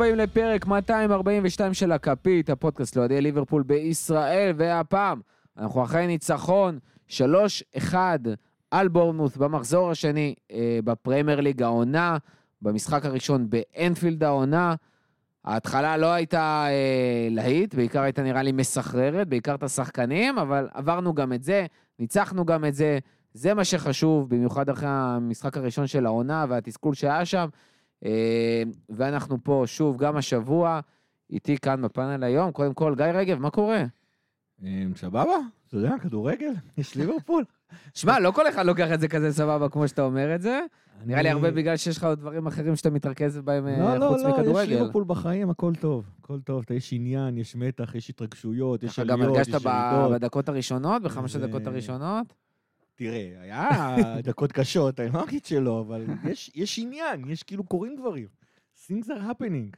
הבאים לפרק 242 של הכפית, הפודקאסט לאוהדי ליברפול בישראל, והפעם אנחנו אחרי ניצחון 3-1 על בורנמוס במחזור השני אה, בפרמייר ליג העונה, במשחק הראשון באנפילד העונה. ההתחלה לא הייתה אה, להיט, בעיקר הייתה נראה לי מסחררת, בעיקר את השחקנים, אבל עברנו גם את זה, ניצחנו גם את זה, זה מה שחשוב, במיוחד אחרי המשחק הראשון של העונה והתסכול שהיה שם. אה, ואנחנו פה שוב גם השבוע, איתי כאן בפאנל היום. קודם כל, גיא רגב, מה קורה? אמ, סבבה, אתה יודע, כדורגל, יש ליברפול. שמע, לא כל אחד לוקח את זה כזה סבבה כמו שאתה אומר את זה. נראה לי הרבה בגלל שיש לך עוד דברים אחרים שאתה מתרכז בהם אה, לא, לא, חוץ לא, יש מכדורגל. ליברפול בחיים, הכל טוב. הכל טוב, אתה- יש עניין, יש מתח, יש התרגשויות, יש גם עליות, יש הרגשת ב- ירידות. בדקות הראשונות, בחמש הדקות הראשונות? תראה, היה דקות קשות, אני לא אגיד שלא, אבל יש- יש עניין, יש כאילו קורים דברים. things are happening.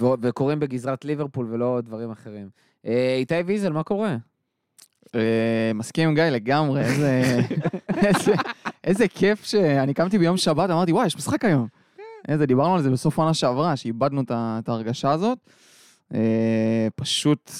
ו- וקורים בגזרת ליברפול ולא דברים אחרים. אה, איתי ויזל, מה קורה? אה, מסכים עם גיא לגמרי, איזה, איזה, איזה כיף שאני קמתי ביום שבת, אמרתי, וואי, יש משחק היום. איזה, דיברנו על זה בסוף העונה שעברה, שאיבדנו את ההרגשה הזאת. אה, פשוט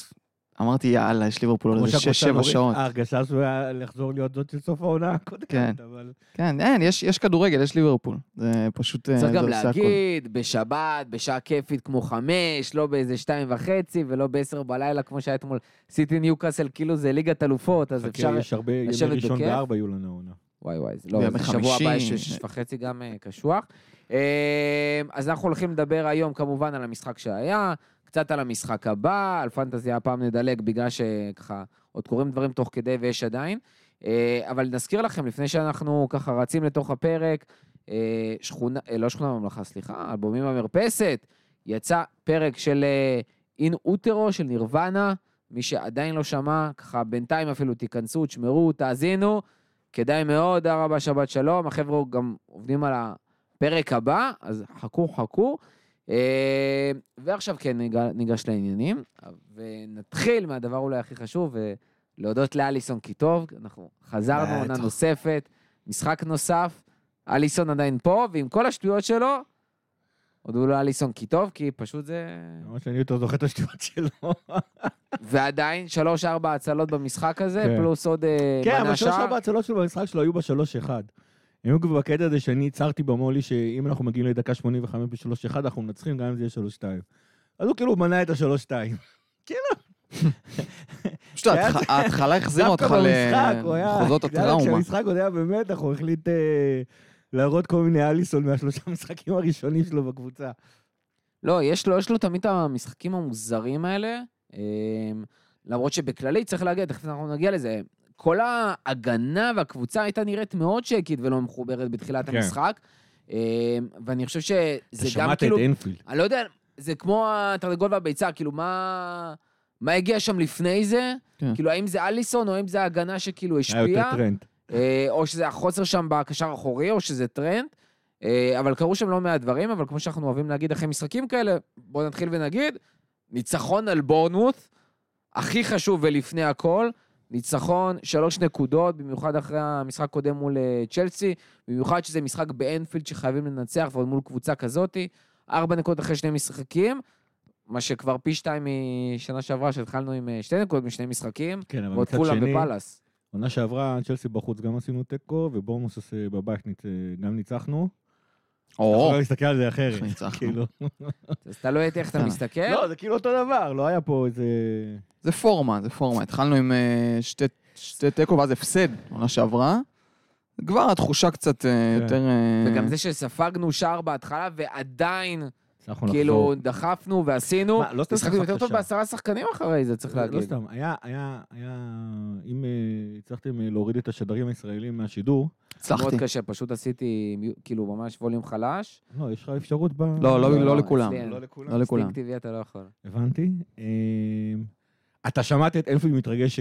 אמרתי, יאללה, יש ליברפול עוד איזה שהקבוצה 6-7 נוריד, שעות. ההרגשה שלו היה לחזור להיות זאת של סוף העונה הקודמת, כן. אבל... כן, אין, יש, יש כדורגל, יש ליברפול. זה פשוט, אה, צריך זה גם עושה הכל. להגיד, בשבת, בשעה כיפית כמו חמש, לא באיזה שתיים וחצי ולא בעשר בלילה כמו שהיה אתמול סיטי ניוקאסל, כאילו זה ליגת אלופות, אז אפשר... יש הרבה ימי ראשון בכיף. וארבע יהיו לנו העונה. וואי וואי, זה לא, זה שבוע. הבא יש שש וחצי גם אה, קשוח. אה, אז אנחנו הולכים לדבר היום כמובן על המשחק שהיה, קצת על המשחק הבא, על פנטזיה הפעם נדלג בגלל שככה עוד קורים דברים תוך כדי ויש עדיין. אה, אבל נזכיר לכם, לפני שאנחנו ככה רצים לתוך הפרק, אה, שכונה, אה, לא שכונה בממלכה, סליחה, אלבומים במרפסת, יצא פרק של אין אוטרו, של נירוונה, מי שעדיין לא שמע, ככה בינתיים אפילו תיכנסו, תשמרו, תאזינו. כדאי מאוד, תודה רבה, שבת שלום. החבר'ה גם עובדים על הפרק הבא, אז חכו, חכו. אה, ועכשיו כן, ניגש לעניינים, ונתחיל מהדבר אולי הכי חשוב, אה, להודות לאליסון כי טוב, אנחנו חזרנו עונה נוספת, משחק נוסף, אליסון עדיין פה, ועם כל השטויות שלו, הודו לו אליסון כי טוב, כי פשוט זה... למרות שאני יותר זוכר את השטויות שלו. ועדיין, 3-4 הצלות במשחק הזה, כן. פלוס עוד... אה, כן, אבל 3-4 הצלות שלו במשחק שלו היו בשלוש-אחד. בדיוק בקטע הזה שאני הצהרתי במולי שאם אנחנו מגיעים לדקה 85 ב-3-1, אנחנו מנצחים גם אם זה יהיה 3-2. אז הוא כאילו מנה את ה-3-2. כאילו. פשוט ההתחלה החזירה אותך לחוזות הטראומה. כשהמשחק עוד היה באמת, הוא החליט אה, להראות כל מיני אליסון מהשלושה המשחקים הראשונים שלו בקבוצה. לא, יש לו, יש לו תמיד את המשחקים המוזרים האלה. אה, למרות שבכללי צריך להגיד, תכף אנחנו נגיע לזה, כל ההגנה והקבוצה הייתה נראית מאוד שקית ולא מחוברת בתחילת כן. המשחק, אמ, ואני חושב שזה אתה גם שמעת כאילו, את אנפילד. אני לא יודע, זה כמו התרנגול והביצה, כאילו מה... מה הגיע שם לפני זה? כן. כאילו, האם זה אליסון או האם זה ההגנה שכאילו היה השפיעה? יותר טרנט. אה, או שזה החוסר שם בקשר האחורי, או שזה טרנט. אה, אבל קרו שם לא מעט דברים, אבל כמו שאנחנו אוהבים להגיד אחרי משחקים כאלה, בואו נתחיל ונגיד, ניצחון על בורנמוט, הכי חשוב ולפני הכל, ניצחון שלוש נקודות, במיוחד אחרי המשחק הקודם מול אה, צ'לסי, במיוחד שזה משחק באנפילד שחייבים לנצח, ועוד מול קבוצה כזאתי, ארבע נקודות אחרי שני משחקים, מה שכבר פי שתיים משנה שעברה, שהתחלנו עם אה, שתי נקודות משני משחקים, כן, אבל ועוד מצד שני, ופאלאס. עונה שעברה, צ'לסי בחוץ גם עשינו תיקו, ובורמוס אה, בבית ניצ- גם ניצחנו. או, יכול להסתכל על זה אחרת. כאילו. אז תלוי איך אתה אה. מסתכל. לא, זה כאילו אותו דבר, לא היה פה איזה... זה פורמה, זה פורמה. התחלנו עם אה, שתי- שתי תיקו ואז הפסד, עונה שעברה. כבר התחושה קצת אה, כן. יותר... וגם זה שספגנו שער בהתחלה ועדיין כאילו. דחפנו ועשינו, מה, לא סתם משחקנו יותר טוב. בעשרה שחקנים אחרי זה, צריך לא להגיד. סתם, היה, היה, היה, אם אה, הצלחתם אה, להוריד את השדרים הישראלים מהשידור, הצלחתי. מאוד קשה, פשוט עשיתי כאילו ממש ווליום חלש. לא, יש לך אפשרות ב... לא, לא, לא לכולם. לא לכולם. לא לכולם. אינסטינקטיבי אתה לא יכול. הבנתי. אה, אתה שמעת את אנפילד מתרגש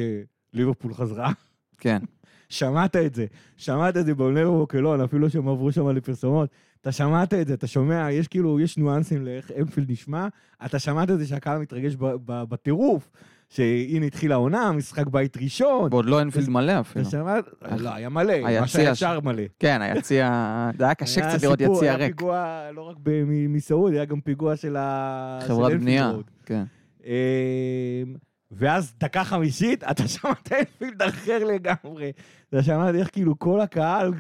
שליברפול חזרה? כן. שמעת את זה. שמעת את זה באונר ווקלון, אפילו שהם עברו שם לפרסומות. אתה שמעת את זה, אתה שומע, יש כאילו, יש ניואנסים לאיך אנפילד נשמע, אתה שמעת את זה שהקהל מתרגש בטירוף. שהנה התחילה העונה, משחק בית ראשון. ועוד לא אינפילד מלא אפילו. אתה שמע? לא, היה מלא, מה שהיה שער מלא. כן, היציע... זה היה קשה היה קצת לראות יציע היה ריק. פיגוע לא רק מסעוד, היה גם פיגוע של ה... של חברת בנייה. כן. אמ, ואז דקה חמישית, אתה שמעת אנפילד אחר לגמרי. אתה שמעת איך כאילו כל הקהל...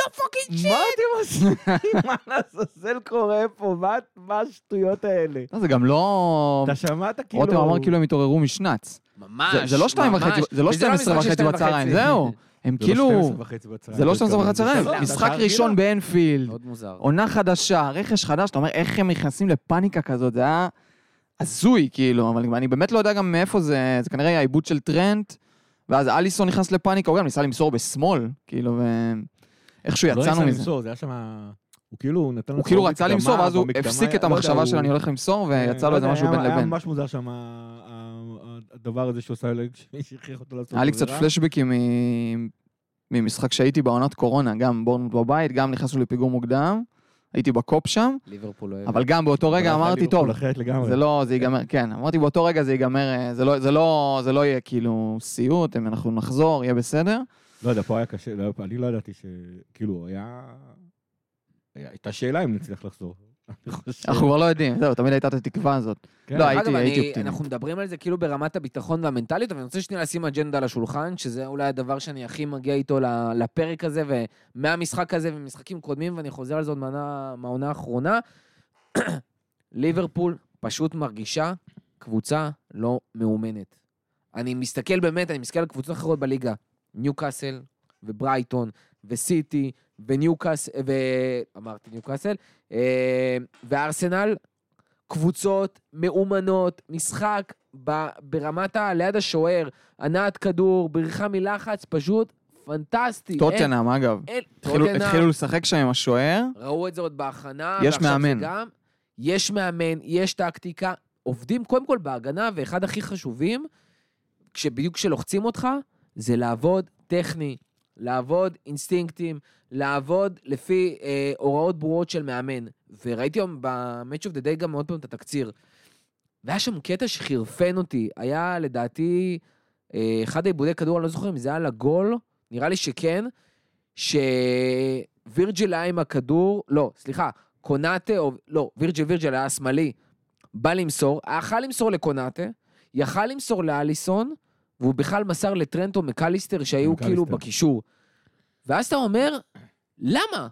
The fucking מה אתם עושים? מה לעזאזל קורה פה? מה- השטויות האלה? לא, זה גם לא... אתה שמעת כאילו... רותם אמר כאילו הם התעוררו משנץ. ממש, זה- זה לא שתיים ממש. וחצי, זה לא וזה 12 משחק של וחצי בצהריים. זהו. הם לא כאילו... 12 וחצי בצהריים. זה לא 12 וחצי בצהריים, משחק ראשון. באנפילד, מאוד מוזר. עונה חדשה, רכש חדש, אתה אומר איך הם נכנסים לפאניקה כזאת, זה היה הזוי כאילו, אבל אני באמת לא יודע גם מאיפה זה, זה כנראה העיבוד של טרנט, ואז אליסון נכנס לפאניקה, הוא גם ניסה למסור בשמאל, כאילו, ואיכשהו לא יצאנו ניסה מזה. למסור, זה היה שם... הוא כאילו נתן הוא כאילו רצה למסור, ואז הוא הפסיק את המחשבה של אני הולך למסור, ויצא לא לו איזה משהו היה- בין היה לבין. ממש מוזר שם הדבר הזה שהוא עשה, שהכריח אותו לעשות היה לי קצת. פלשבקים מ- ממשחק שהייתי בעונת קורונה, גם בורנות בבית, גם נכנסנו לפיגור מוקדם, הייתי בקופ שם, ליברפול אוהב. אבל גם באותו רגע אמרתי, טוב. זה לא, זה ייגמר, כן, אמרתי באותו רגע זה ייגמר, אה, זה לא, זה לא, זה לא יהיה כאילו סיוט, אם אנחנו נחזור, יהיה בסדר. לא יודע, פה היה קשה, לא, אני לא ידעתי ש... כאילו, היה... הייתה שאלה אם נצליח לחזור. אנחנו כבר לא יודעים, זהו, תמיד הייתה את התקווה הזאת. כן. לא, הייתי- אופטימי. אנחנו מדברים על זה כאילו ברמת הביטחון והמנטליות, אבל אני רוצה שנייה לשים אג'נדה על השולחן, שזה אולי הדבר שאני הכי מגיע איתו ל- לפרק הזה, ומהמשחק הזה ומשחקים קודמים, ואני חוזר על זה עוד מהעונה האחרונה. ליברפול פשוט מרגישה קבוצה לא מאומנת. אני מסתכל באמת, אני מסתכל על קבוצות אחרות בליגה, ניוקאסל וברייטון וסיטי וניוקאסל, ואמרתי ניוקאסל, אה, וארסנל, קבוצות מאומנות, משחק ב, ברמת ה... ליד השוער, הנעת כדור, בריחה מלחץ, פשוט פנטסטי. טוטנאם, אגב. אין, התחילו- טוטנהאם, התחילו לשחק שם עם השוער, ראו את זה עוד בהכנה. יש מאמן. זה גם, יש מאמן, יש טקטיקה. עובדים קודם כל בהגנה, ואחד הכי חשובים, כשבדיוק כשלוחצים אותך, זה לעבוד טכני, לעבוד אינסטינקטים, לעבוד לפי אה, הוראות ברורות של מאמן. וראיתי היום ב-Match of the Day גם עוד פעם את התקציר. והיה שם קטע שחירפן אותי. היה לדעתי אה, אחד העיבודי כדור, אני לא זוכר אם זה היה לגול, נראה לי שכן, שווירג'יל היה עם הכדור, לא, סליחה, קונאטה, או לא, וירג'יל וירג'יל היה שמאלי, בא למסור, יכל למסור לקונאטה, יכל למסור לאליסון, והוא בכלל מסר לטרנטו מקליסטר שהיו מקליסטר. כאילו בקישור. ואז אתה אומר, למה?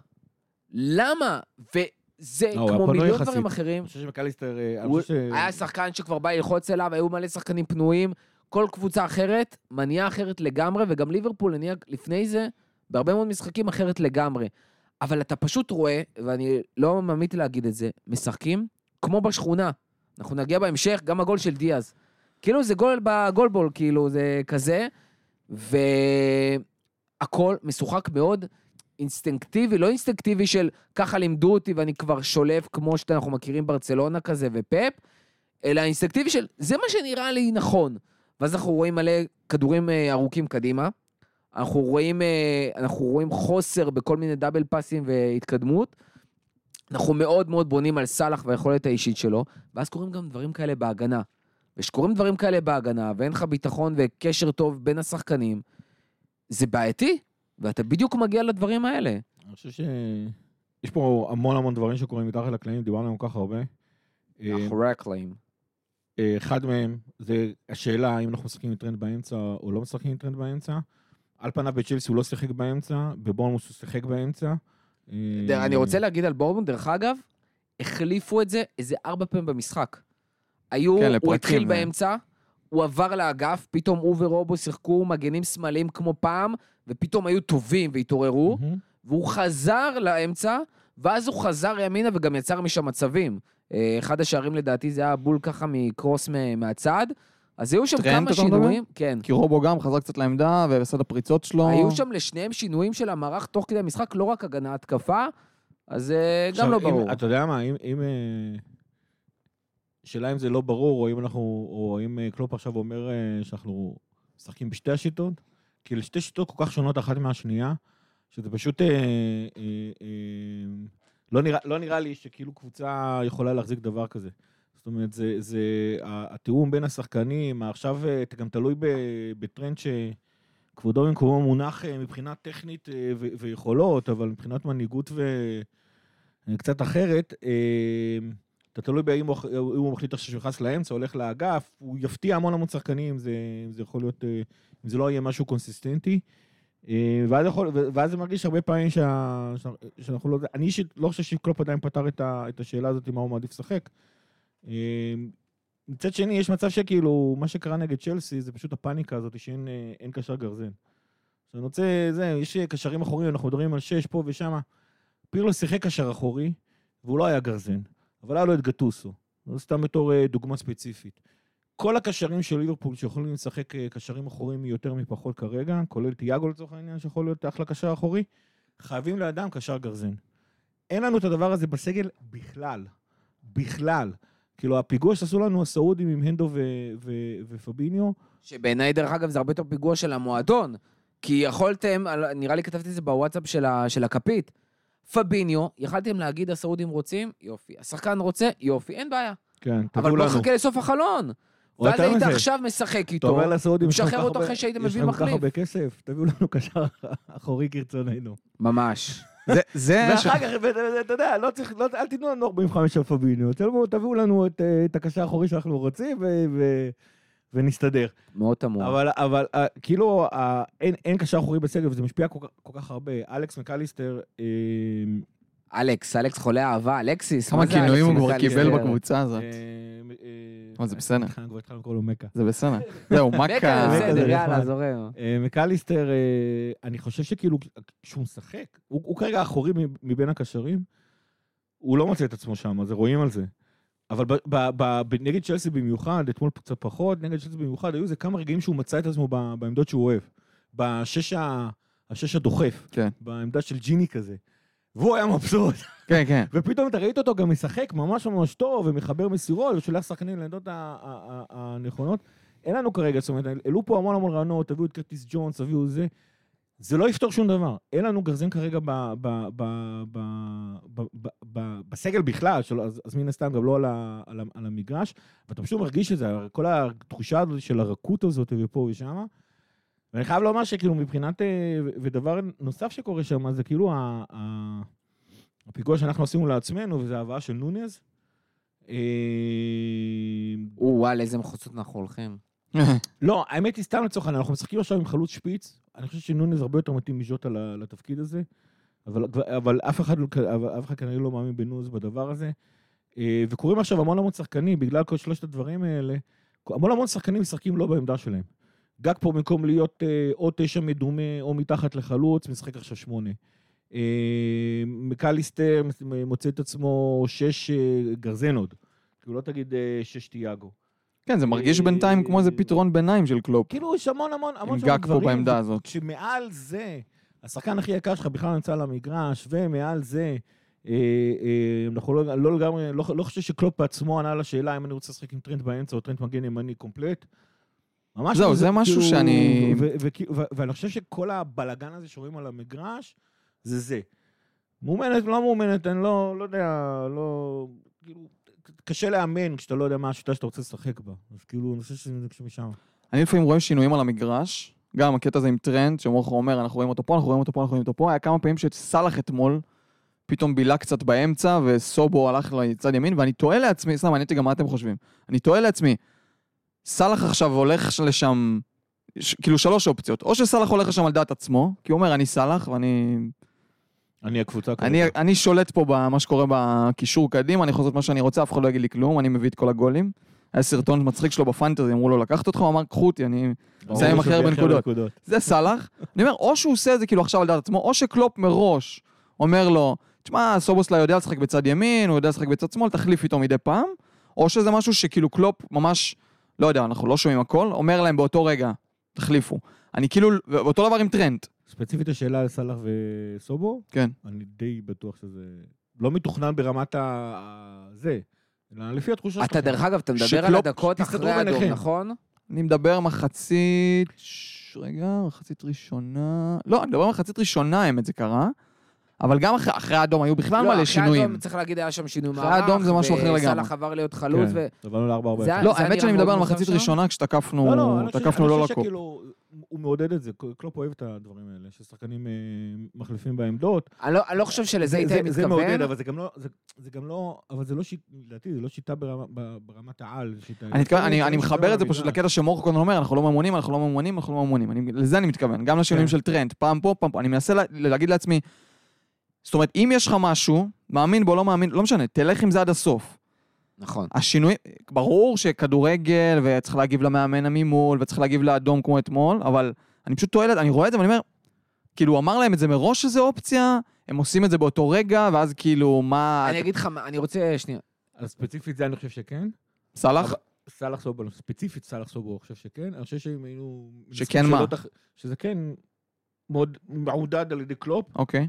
למה? וזה לא, כמו פנוי מיליון יחסית. דברים אחרים. אני חושב שמקליסטר... אה, הוא- ש... היה שחקן שכבר בא ללחוץ אליו, היו מלא שחקנים פנויים. כל קבוצה אחרת מניעה אחרת לגמרי, וגם ליברפול הניעה לפני זה, בהרבה מאוד משחקים אחרת לגמרי. אבל אתה פשוט רואה, ואני לא ממעיט להגיד את זה, משחקים כמו בשכונה. אנחנו נגיע בהמשך, גם הגול של דיאז. כאילו זה גול בגולבול, כאילו זה כזה, והכל משוחק מאוד אינסטינקטיבי, לא אינסטינקטיבי של ככה לימדו אותי ואני כבר שולף כמו שאנחנו מכירים ברצלונה כזה ופפ, אלא אינסטינקטיבי של זה מה שנראה לי נכון. ואז אנחנו רואים מלא כדורים אה, ארוכים קדימה, אנחנו רואים, אה, אנחנו רואים חוסר בכל מיני דאבל פאסים והתקדמות. אנחנו מאוד מאוד בונים על סאלח והיכולת האישית שלו, ואז קורים גם דברים כאלה בהגנה. וכשקורים דברים כאלה בהגנה, ואין לך ביטחון וקשר טוב בין השחקנים, זה בעייתי, ואתה בדיוק מגיע לדברים האלה. אני חושב ש... יש פה המון המון דברים שקורים מתחת לקלעים, דיברנו עליהם כל כך הרבה. אה, מאחורי הקלעים. אה, אחד מהם זה השאלה האם אנחנו משחקים עם טרנט באמצע או לא משחקים עם טרנט באמצע. על פניו בצ'לסי הוא לא שיחק באמצע, בבורנמות' הוא שיחק באמצע. אה, אני רוצה להגיד על בורנמות', דרך אגב, החליפו את זה איזה ארבע פעמים במשחק. היו, כן, הוא לפרקים, התחיל אה. באמצע, הוא עבר לאגף, פתאום הוא ורובו שיחקו מגנים שמאליים כמו פעם, ופתאום היו טובים והתעוררו, מהמם. והוא חזר לאמצע, ואז הוא חזר ימינה וגם יצר משם מצבים. אה, אחד השערים לדעתי זה היה בול ככה מקרוס מהצד. אז היו שם כמה? שינויים, כן. כי רובו גם חזר קצת לעמדה את הפריצות שלו. היו שם לשניהם שינויים של המערך תוך כדי המשחק, לא רק הגנה התקפה, אז אה, עכשיו, גם לא ברור. אתה יודע מה, אם... אם, שאלה אם זה לא ברור, או אם אנחנו... או אם אה, קלופ עכשיו אומר אה, שאנחנו משחקים בשתי השיטות, כי אלה שתי שיטות כל כך שונות אחת מהשנייה, שזה פשוט... אה, אה, אה, לא, נראה, לא נראה לי שכאילו קבוצה יכולה להחזיק דבר כזה. זאת אומרת, זה, זה התיאום בין השחקנים, עכשיו אה, אתה גם תלוי בטרנד שכבודו במקומו מונח מבחינה טכנית ויכולות, אבל מבחינת מנהיגות וקצת אחרת, אה, אתה תלוי באם הוא, אם הוא מחליט עכשיו שהוא לאמצע, הולך לאגף, הוא יפתיע המון המון שחקנים, זה, זה יכול להיות, אה, אם זה לא יהיה משהו קונסיסטנטי. אה, ואז, יכול, ואז זה מרגיש הרבה פעמים שה, שאנחנו לא... אני אישית לא חושב שקלופ עדיין פתר את, ה, את השאלה הזאת, מה הוא מעדיף לשחק. אה, מצד שני, יש מצב שכאילו, מה שקרה נגד צ'לסי, זה פשוט הפאניקה הזאת שאין אה, אין קשר גרזן. אני רוצה, זה, יש קשרים אחוריים, אנחנו מדברים על שש פה ושם. פירלו שיחק קשר אחורי, והוא לא היה גרזן, אבל היה לו את גטוסו. זה סתם בתור אה, דוגמה ספציפית. כל הקשרים של ליברפול שיכולים לשחק אה, קשרים אחוריים יותר מפחות כרגע, כולל תיאגו לצורך העניין, שיכול להיות אחלה קשר אחורי, חייבים לאדם קשר גרזן. אין לנו את הדבר הזה בסגל בכלל. בכלל. כאילו, הפיגוע שעשו לנו הסעודים עם הנדו ו- ו- ופביניו, שבעיניי, דרך אגב, זה הרבה יותר פיגוע של המועדון. כי יכולתם, נראה לי כתבתי את זה בוואטסאפ של, ה, של הכפית, פביניו, יכלתם להגיד, הסעודים רוצים, יופי. השחקן רוצה, יופי, אין בעיה. כן, אבל תביאו בוא לנו. נחכה לסוף החלון. ואז היית. עכשיו משחק אתה איתו. אומר לסעודים, יש לכם משחרר אותו אחרי שהייתם יש מביאים לכם כל כך מחליף. הרבה כסף, תביאו לנו קשר אחורי כרצוננו. ממש. זה, ואחר כך, אתה יודע, לא צריך, לא- אל תיתנו לנו 45 על פביניו, תביאו- לנו את, אה, את הקשר האחורי שאנחנו רוצים ונסתדר. מאוד תמוה. אבל, אבל אה, כאילו, אה, אין, אין קשר אחורי בסגל, וזה משפיע כל, כך- כל כך הרבה. אלכס מקליסטר, אה, אלכס, אלכס חולה אהבה, אלקסיס. כמה מה זה כינויים הוא כבר? קיבל בקבוצה הזאת. אה, אה, אבל זה בסדר. התחלנו- כבר התחלנו לקרוא לו מכה. זה בסדר. זהו, בטח, מכה. זה בסדר, נחמד. יאללה, זורם. אה, מקליסטר, אה, אני חושב שכאילו, כשהוא משחק, הוא, הוא כרגע האחורי מ- מבין הקשרים, הוא לא מוצא את עצמו שם, אז רואים על זה. אבל ב, ב, ב, ב, נגד צ'לסי במיוחד, אתמול קצת פחות, נגד צ'לסי במיוחד, היו איזה כמה רגעים שהוא מצא את עצמו ב, בעמדות שהוא אוהב. בשש, ה, השש הדוחף, כן. בעמדה של ג'יני כזה. והוא היה מבסוט. כן, כן. ופתאום אתה ראית אותו גם משחק ממש ממש טוב, ומחבר מסירות, ושולח שחקנים לעמדות הנכונות. אין לנו כרגע, זאת אומרת, העלו פה המון המון רעיונות, תביאו את קרטיס ג'ונס, תביאו זה. זה לא יפתור שום דבר. אין לנו גרזן כרגע ב, ב, ב, ב, ב, ב, ב, בסגל בכלל, שלא, אז, אז מן הסתם גם לא על, ה, על, ה, על המגרש, ואתה פשוט מרגיש את זה, כל התחושה הזאת של הרכות הזאת ופה ושמה. ואני חייב לומר שכאילו מבחינת, אה, ודבר נוסף שקורה שם, זה כאילו ה, ה, הפיגוע שאנחנו עשינו לעצמנו, וזה ההבאה של נוניז. אה, או, וואלה, איזה מחוצות אנחנו הולכים. לא, האמת היא סתם לצורך העניין, אנחנו משחקים עכשיו עם חלוץ שפיץ, אני חושב שנונז הרבה יותר מתאים מז'וטה לתפקיד הזה, אבל, אבל אף אחד, לא- אף אחד כנראה לא מאמין בנוז בדבר הזה. אה, וקורים עכשיו המון המון שחקנים, בגלל כל שלושת הדברים האלה, המון המון שחקנים משחקים לא בעמדה שלהם. גג פה במקום להיות אה, או תשע מדומה או מתחת לחלוץ, משחק עכשיו שמונה. אה, מקליסטר מוצא את עצמו שש גרזן עוד. כאילו לא תגיד שש תיאגו. כן, זה מרגיש בינתיים כמו איזה פתרון ביניים של קלופ. כאילו יש המון המון המון עם שם גג דברים. פה בעמדה הזאת. כשמעל זה, השחקן הכי יקר שלך בכלל נמצא על המגרש, ומעל זה, אה, אה, אנחנו לא, לא לגמרי, לא, לא חושב שקלופ בעצמו ענה לשאלה אם אני רוצה לשחק עם טרנט באמצע או טרנט מגן ימני קומפלט. ממש זהו, זה משהו שאני- ו- ו- ו- ו- ואני חושב שכל הבלגן הזה שרואים על המגרש, זה זה. מאומנת, לא מאומנת, אני לא, לא יודע, לא... כאילו, קשה לאמן כשאתה לא יודע מה השיטה שאתה רוצה לשחק בה. אז כאילו, אני חושב שזה משם. אני לפעמים רואה שינויים על המגרש, גם הקטע הזה עם טרנד, שמורכו אומר, אנחנו רואים אותו פה, אנחנו רואים אותו פה, אנחנו רואים אותו פה, היה כמה פעמים שסאלח אתמול פתאום בילה קצת באמצע, וסובו הלך לצד ימין, ואני תוהה לעצמי, סתם, מעניין אותי גם מה אתם חושבים, אני תוהה לעצמי, סאלח עכשיו הולך לשם, ש- כאילו שלוש אופציות, או שסאלח הולך לשם על דעת עצמו, כי הוא אומר, אני סאלח, ואני אני הקבוצה אני, אני שולט פה במה שקורה בקישור קדימה, אני יכול לעשות מה שאני רוצה, אף אחד לא יגיד לי כלום, אני מביא את כל הגולים. היה סרטון מצחיק שלו בפנטזי, אמרו לו לקחת אותך, הוא אמר, קחו אותי, אני... מסיים הכי הרבה נקודות. זה סאלח. אני אומר, או שהוא עושה את זה כאילו עכשיו על דעת עצמו, או שקלופ מראש אומר לו, תשמע, סובוסלאי יודע לשחק בצד ימין, הוא יודע לשחק בצד שמאל, תחליף איתו מדי פעם, או שזה משהו שכאילו קלופ ממש, לא יודע, אנחנו לא שומעים הכל, אומר להם באותו רגע, תחליפו. אני כאילו, ואותו דבר עם טרנט. ספציפית השאלה על סאלח וסובו, כן. אני די בטוח שזה לא מתוכנן ברמת ה... זה, אלא לפי התחושה אתה, דרך אגב, אתה מדבר על הדקות אחרי האדום, ביניכם. נכון? אני מדבר מחצית... רגע, מחצית ראשונה... לא, אני מדבר מחצית ראשונה, האמת זה קרה. אבל גם אחרי- אחרי האדום היו בכלל לא, מלא אחרי שינויים. האדום, צריך להגיד, היה שם שינוי אחרי מערך. האדום זה משהו אחר לגמרי. וסאלח עבר להיות חלוץ, ו... כן, עברנו לארבע זה ארבע. לא, האמת שאני מדבר על מחצית? ראשונה, כשתקפנו לא, לא, אני חושב- תקפנו לא אני חושב לקום. שכאילו, הוא מעודד את זה, קלופ אוהב את הדברים האלה, ששחקנים אה, מחליפים בעמדות. אני לא- אני לא חושב שלזה זה- היית זה- זה מעודד, מתכוון. אבל זה גם לא, זה- זה גם לא, אבל זה לא שיטה, לדעתי, זה לא שיטה ברמת העל. אני מתכוון- מחבר את זה פשוט. לקטע שמורקו קודם אומר, אנחנו לא ממונים, אנחנו לא ממונים, אנחנו לא ממונים. לזה אני מתכוון, גם לשינויים כן. של טרנד, פעם פה, פעם פה. אני מנסה לה- להגיד לעצמי, זאת אומרת, אם יש לך משהו, מאמין בו, לא מאמין, לא משנה, תלך עם זה עד הסוף. נכון. השינוי, ברור שכדורגל, וצריך להגיב למאמן הממול, וצריך להגיב לאדום כמו אתמול, אבל אני פשוט טועלת, אני רואה את זה ואני אומר, כאילו, הוא אמר להם את זה מראש שזה אופציה, הם עושים את זה באותו רגע, ואז כאילו, מה... אני אגיד לך, אני רוצה, שנייה. אז ספציפית זה אני חושב שכן. סאלח? סאלח סובו, ספציפית סאלח סובו, אני חושב שכן. אני חושב שאם היינו... שכן מה? שזה כן מאוד מעודד על ידי קלופ. אוקיי.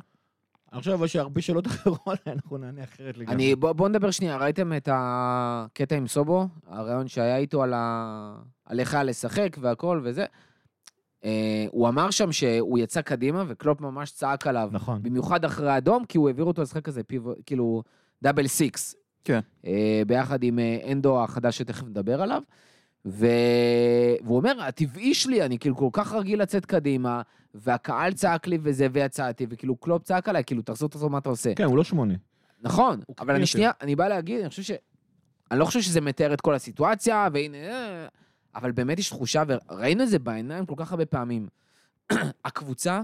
אני חושב אבל שהרבה שאלות אחרות, אנחנו נענה אחרת לגמרי. אני, בוא, בוא נדבר שנייה, ראיתם את הקטע עם סובו? הרעיון שהיה איתו על, ה... על היה לשחק והכל וזה? אה, הוא אמר שם שהוא יצא קדימה וקלופ ממש צעק עליו. נכון. במיוחד אחרי האדום, כי הוא העביר אותו לשחק כזה pivot, כאילו double six. כן. אה, ביחד עם אה, אנדו החדש שתכף נדבר עליו. ו... והוא אומר, הטבעי שלי, אני כאילו כל כך רגיל לצאת קדימה, והקהל צעק לי וזה, ויצאתי, וכאילו קלופ צעק עליי, כאילו, תחזור תחזור מה אתה עושה. כן, הוא לא שמונה. נכון, אבל אני. שנייה, אני בא להגיד, אני חושב ש... אני לא חושב שזה מתאר את כל הסיטואציה, והנה... אבל באמת יש תחושה, וראינו את זה בעיניים כל כך הרבה פעמים. הקבוצה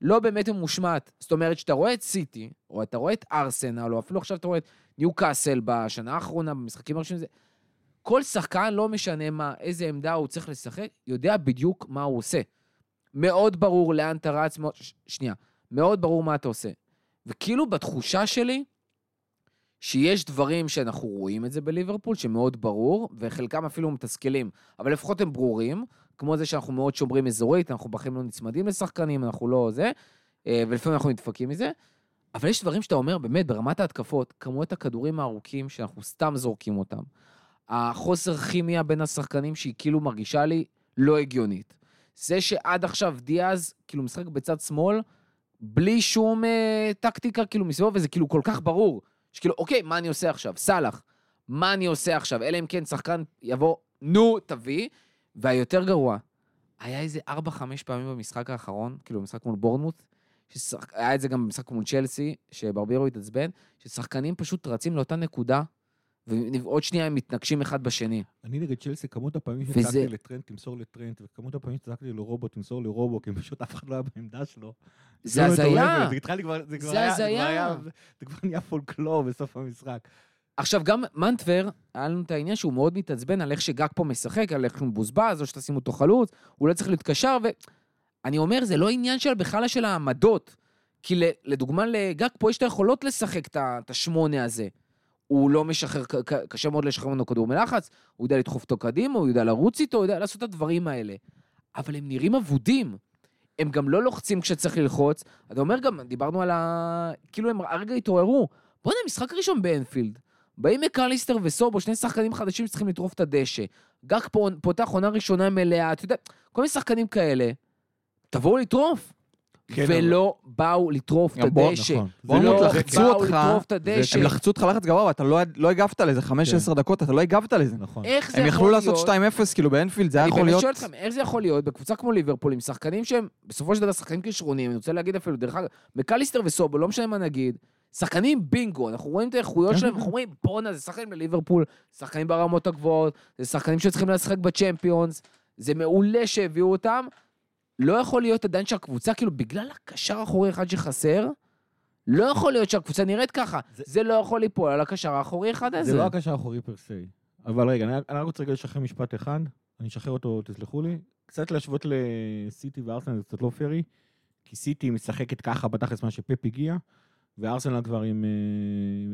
לא באמת ממושמעת. זאת אומרת, שאתה רואה את סיטי, או אתה רואה את ארסנל, או אפילו עכשיו אתה רואה את ניו קאסל בשנה האחרונה, במשחקים הראשונים, זה... כל שחקן, לא משנה מה, איזה עמדה הוא צריך לשחק, יודע בדיוק מה הוא עושה. מאוד ברור לאן אתה רץ, מאוד... ש... שנייה, מאוד ברור מה אתה עושה. וכאילו בתחושה שלי, שיש דברים שאנחנו רואים את זה בליברפול, שמאוד ברור, וחלקם אפילו מתסכלים, אבל לפחות הם ברורים, כמו זה שאנחנו מאוד שומרים אזורית, אנחנו בחיים לא נצמדים לשחקנים, אנחנו לא זה, אה, ולפעמים אנחנו נדפקים מזה, אבל יש דברים שאתה אומר, באמת, ברמת ההתקפות, כמות הכדורים הארוכים שאנחנו סתם זורקים אותם, החוסר כימיה בין השחקנים שהיא כאילו מרגישה לי לא הגיונית. זה שעד עכשיו דיאז כאילו משחק בצד שמאל, בלי שום אה, טקטיקה כאילו מסביבו, וזה כאילו כל כך ברור. שכאילו, אוקיי, מה אני עושה עכשיו? סאלח, מה אני עושה עכשיו? אלא אם כן שחקן יבוא, נו, תביא. והיותר גרוע, היה איזה 4-5 פעמים במשחק האחרון, כאילו במשחק מול בורנמות', ששח... היה את זה גם במשחק מול צ'לסי, שברבירו התעצבן, ששחקנים פשוט רצים לאותה נקודה, ועוד שנייה הם מתנגשים אחד בשני. אני נגד צ'לסי, כמות הפעמים שצעקתי לטרנט, תמסור לטרנט, וכמות הפעמים שצעקתי לרובו, תמסור לרובו, כי פשוט אף אחד לא היה בעמדה שלו. זה לא הזיה. זה הזיה. זה כבר נהיה פולקלור בסוף המשחק. עכשיו, גם מנטבר, היה לנו את העניין שהוא מאוד מתעצבן על איך שגג פה משחק, על איך הוא מבוזבז, או שתשימו אותו חלוץ, הוא לא צריך להיות קשר, ואני אומר, זה לא עניין של בכלל של העמדות. כי לדוגמה, לגג פה יש את היכולות לשחק את השמונה הזה. הוא לא משחרר, קשה מאוד לשחרר ממנו כדור מלחץ, הוא יודע לדחוף אותו קדימה, הוא יודע לרוץ איתו, הוא יודע לעשות את הדברים האלה. אבל הם נראים אבודים. הם גם לא לוחצים כשצריך ללחוץ. אתה אומר גם, דיברנו על ה... כאילו הם הרגע התעוררו. בוא'נה, משחק ראשון באנפילד. באים מקליסטר וסובו, שני שחקנים חדשים שצריכים לטרוף את הדשא. גג פותח עונה ראשונה מלאה, אתה יודע, כל מיני שחקנים כאלה. תבואו לטרוף. כן, ולא באו לטרוף את הדשא. נכון. ולא לחצו באו אותך, לטרוף את הדשא. הם לחצו אותך לחץ גבוה, ואתה לא- לא הגבת לזה, 5-10 דקות, אתה לא הגבת לזה. נכון. איך זה הם יכול יכלו להיות? לעשות 2-0, כאילו באנפילד, זה היה אני יכול באמת להיות... שואל אתכם, איך זה יכול להיות בקבוצה כמו ליברפול, עם שחקנים שהם בסופו של דבר שחקנים כישרוניים, אני רוצה להגיד אפילו, דרך אגב, מקליסטר וסובו, לא משנה מה נגיד, שחקנים בינגו, אנחנו רואים את האיכויות כן, שלהם, כן. אנחנו אומרים, בואנה, זה שחקנים לליברפול, שחקנים ברמות הגבוהות, זה שחקנים שצריכים לשחק בצ'מפיונס, זה מעולה שהביאו אותם. לא יכול להיות עדיין שהקבוצה, כאילו, בגלל הקשר האחורי אחד שחסר, לא יכול להיות שהקבוצה נראית ככה. זה- זה לא יכול ליפול על הקשר האחורי אחד הזה. זה לא הקשר האחורי פר סי. אבל רגע, אני אני רק רוצה רגע לשחרר משפט אחד, אני אשחרר אותו, תסלחו לי. קצת להשוות לסיטי וארסנל זה קצת לא פיירי, כי סיטי משחקת ככה בתכלס מה שפפ הגיע, וארסנל כבר עם, אה,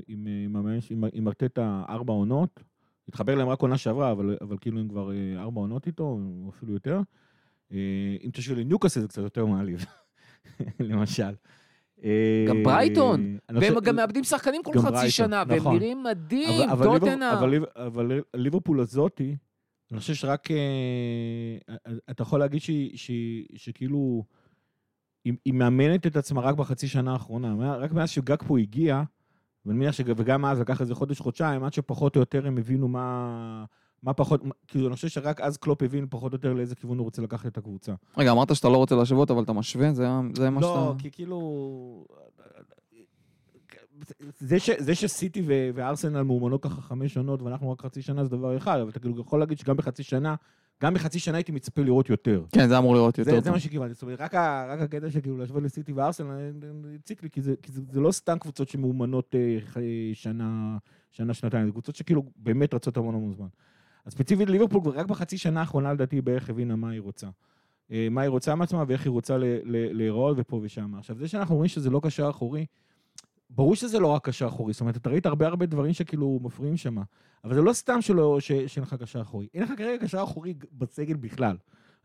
עם, אה, עם, המאמן- עם, עם ארטטה ארבע עונות. התחבר להם רק עונה שעברה, אבל, אבל כאילו הם כבר אה, ארבע עונות איתו, או אפילו יותר. אה, אם תשאיר לי ניוקאסל זה קצת יותר מעליב, למשל. אה, גם ברייטון. והם גם מאבדים שחקנים כל חצי שנה, והם נכון. נראים מדהים, אבל, אבל, ליברפול הזאתי, אני חושב שרק... אה, אתה יכול להגיד שכאילו... היא, מאמנת את עצמה רק בחצי שנה האחרונה. רק מאז שגג פה הגיע, ואני מניח שג... וגם אז לקח איזה חודש-חודשיים, עד שפחות או יותר הם הבינו מה... מה פחות, כאילו, אני חושב שרק אז קלופ הבין פחות או יותר לאיזה כיוון הוא רוצה לקחת את הקבוצה. רגע, אמרת שאתה לא רוצה להשוות, אבל אתה משווה? זה זה מה שאתה... לא, כי כאילו... זה, ש, זה שסיטי ו- וארסנל מאומנות ככה חמש שנות ואנחנו רק חצי שנה זה דבר אחד, אבל אתה כאילו יכול להגיד שגם בחצי שנה, גם בחצי שנה הייתי מצפה לראות יותר. כן, זה אמור לראות יותר זה. זה מה שקיבלתי, זאת אומרת, רק, רק הקטע שכאילו להשוות לסיטי וארסנל אה, אה, הציק לי, כי, זה, כי זה, זה לא סתם קבוצות שמאומנות אה, ח- שנה, שנה, שנתיים, זה קבוצות שככאילו באמת רצות המון המון זמן. אז ספציפית ליברפול, רק בחצי שנה האחרונה לדעתי בערך הבינה מה היא רוצה. אה, מה היא רוצה מעצמה ואיך היא רוצה להיראות ופה ושם. עכשיו, זה שאנחנו רואים שזה לא קשר אחורי, ברור שזה לא רק קשר אחורי, זאת אומרת, אתה ראית הרבה הרבה דברים שכאילו מפריעים שם, אבל זה לא סתם שלא, ש, שאין לך קשר אחורי. אין לך כרגע קשר אחורי בסגל בכלל.